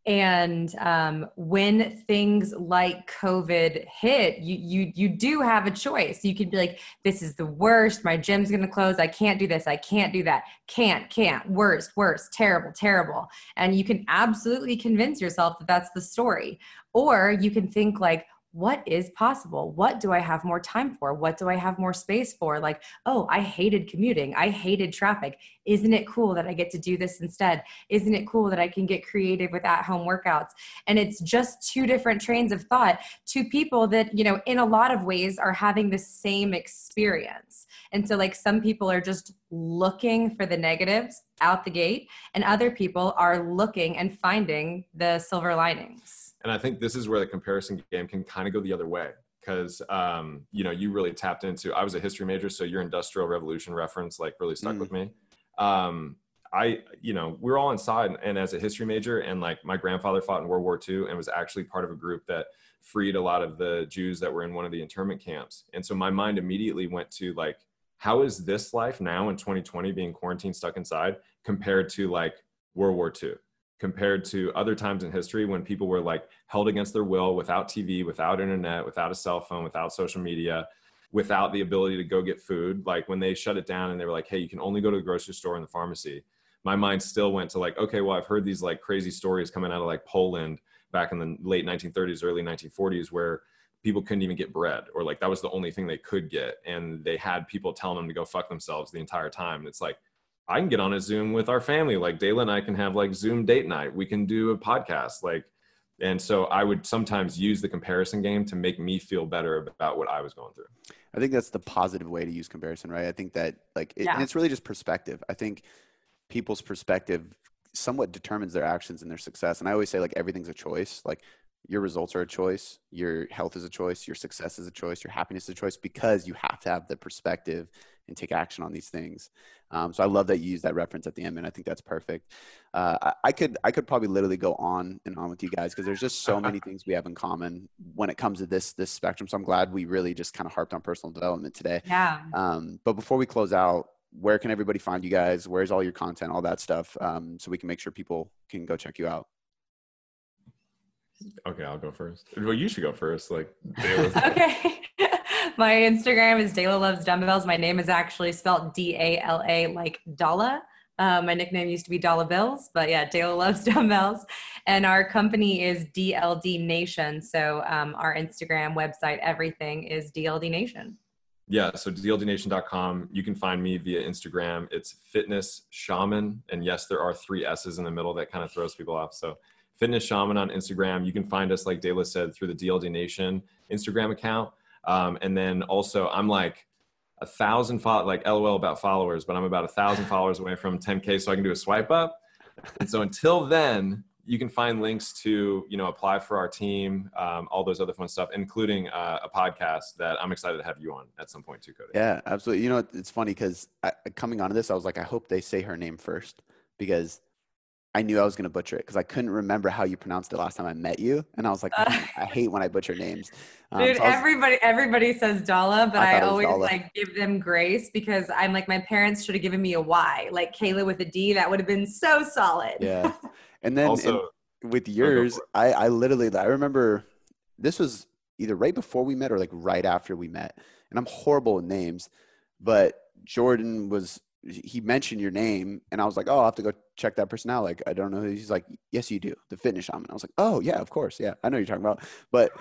and um, when things like covid hit you you you do have a choice. You could be like this is the worst. My gym's going to close. I can't do this. I can't do that. Can't can't. Worst worst. Terrible terrible. And you can absolutely convince yourself that that's the story. Or you can think like what is possible? What do I have more time for? What do I have more space for? Like, oh, I hated commuting. I hated traffic. Isn't it cool that I get to do this instead? Isn't it cool that I can get creative with at home workouts? And it's just two different trains of thought, two people that, you know, in a lot of ways are having the same experience. And so, like, some people are just looking for the negatives out the gate, and other people are looking and finding the silver linings and I think this is where the comparison game can kind of go the other way because um, you know you really tapped into. I was a history major, so your Industrial Revolution reference like really stuck mm. with me. Um, I, you know, we are all inside, and as a history major, and like my grandfather fought in World War II and was actually part of a group that freed a lot of the Jews that were in one of the internment camps. And so my mind immediately went to like, how is this life now in 2020 being quarantined, stuck inside, compared to like World War II? Compared to other times in history when people were like held against their will without TV, without internet, without a cell phone, without social media, without the ability to go get food. Like when they shut it down and they were like, hey, you can only go to the grocery store and the pharmacy. my mind still went to like, okay, well, I've heard these like crazy stories coming out of like Poland back in the late 1930s, early 1940s, where people couldn't even get bread or like that was the only thing they could get. And they had people telling them to go fuck themselves the entire time. And it's like, I can get on a Zoom with our family. Like Dayla and I can have like Zoom date night. We can do a podcast. Like, and so I would sometimes use the comparison game to make me feel better about what I was going through. I think that's the positive way to use comparison, right? I think that like, it, yeah. and it's really just perspective. I think people's perspective somewhat determines their actions and their success. And I always say like everything's a choice. Like your results are a choice, your health is a choice, your success is a choice, your happiness is a choice because you have to have the perspective and take action on these things. Um, so I love that you use that reference at the end, and I think that's perfect. Uh, I, I, could I could probably literally go on and on with you guys because there's just so many things we have in common when it comes to this this spectrum. So I'm glad we really just kind of harped on personal development today. Yeah. Um, but before we close out, where can everybody find you guys? Where's all your content, all that stuff, um, so we can make sure people can go check you out. Okay, I'll go first. Well, you should go first. Like, okay. My Instagram is Dayla Loves Dumbbells. My name is actually spelled D A L A like Dala. Uh, my nickname used to be Dollar Bills, but yeah, Dayla Loves Dumbbells. And our company is DLD Nation. So um, our Instagram, website, everything is DLD Nation. Yeah, so dldnation.com. You can find me via Instagram. It's fitness shaman. And yes, there are three S's in the middle that kind of throws people off. So fitness shaman on Instagram. You can find us, like Dayla said, through the DLD Nation Instagram account. Um, and then also, I'm like a thousand, like LOL about followers, but I'm about a thousand followers away from 10K, so I can do a swipe up. And so until then, you can find links to you know apply for our team um, all those other fun stuff including uh, a podcast that i'm excited to have you on at some point too cody yeah absolutely you know it's funny because coming onto this i was like i hope they say her name first because I knew I was going to butcher it because I couldn't remember how you pronounced it last time I met you, and I was like, uh, I hate when I butcher names. Um, dude, so was, everybody everybody says Dala, but I, I always Dala. like give them grace because I'm like my parents should have given me a Y, like Kayla with a D. That would have been so solid. Yeah, and then also, and with yours, I I literally I remember this was either right before we met or like right after we met, and I'm horrible with names, but Jordan was he mentioned your name and I was like, oh, I'll have to go check that person out. Like, I don't know. Who he's like, yes, you do. The fitness shaman. I was like, oh yeah, of course. Yeah. I know you're talking about, but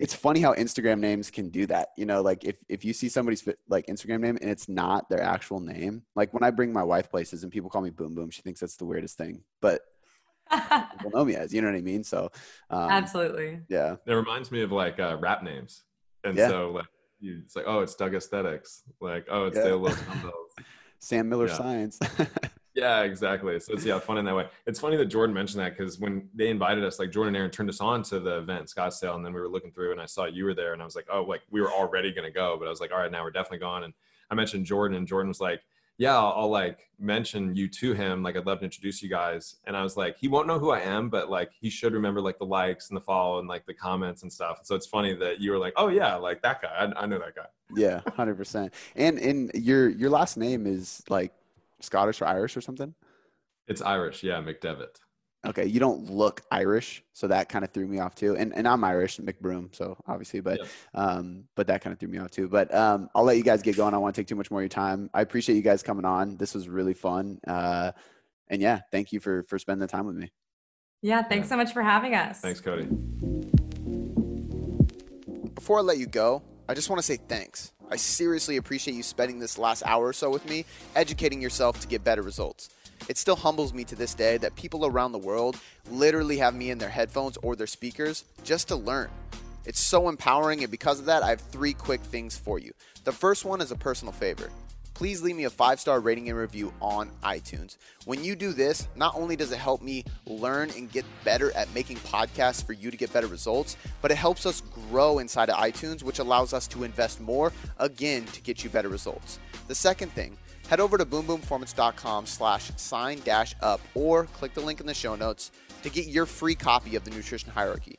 it's funny how Instagram names can do that. You know, like if, if you see somebody's fit, like Instagram name and it's not their actual name, like when I bring my wife places and people call me boom boom, she thinks that's the weirdest thing, but people know me as, you know what I mean? So, um, absolutely. Yeah. It reminds me of like uh, rap names. And yeah. so like, you, it's like, oh, it's Doug Aesthetics. Like, oh, it's yeah. Dale Wilson. Sam Miller yeah. Science. yeah, exactly. So it's yeah, fun in that way. It's funny that Jordan mentioned that because when they invited us, like Jordan and Aaron turned us on to the event Scottsdale, and then we were looking through, and I saw you were there, and I was like, oh, like we were already gonna go, but I was like, all right, now we're definitely gone. And I mentioned Jordan, and Jordan was like, yeah, I'll, I'll, like mention you to him. Like, I'd love to introduce you guys. And I was like, he won't know who I am, but like, he should remember like the likes and the follow and like the comments and stuff. So it's funny that you were like, oh yeah, like that guy. I, I know that guy. Yeah, hundred percent. And and your your last name is like Scottish or Irish or something? It's Irish, yeah, McDevitt. Okay, you don't look Irish, so that kind of threw me off too. And and I'm Irish, McBroom, so obviously, but yeah. um, but that kind of threw me off too. But um, I'll let you guys get going. I want to take too much more of your time. I appreciate you guys coming on. This was really fun. Uh, and yeah, thank you for for spending the time with me. Yeah, thanks yeah. so much for having us. Thanks, Cody. Before I let you go, I just want to say thanks. I seriously appreciate you spending this last hour or so with me, educating yourself to get better results. It still humbles me to this day that people around the world literally have me in their headphones or their speakers just to learn. It's so empowering, and because of that, I have three quick things for you. The first one is a personal favor please leave me a five star rating and review on iTunes. When you do this, not only does it help me learn and get better at making podcasts for you to get better results, but it helps us grow inside of iTunes, which allows us to invest more again to get you better results. The second thing, head over to boomboomperformance.com slash sign dash up or click the link in the show notes to to get your free copy of the Nutrition Hierarchy.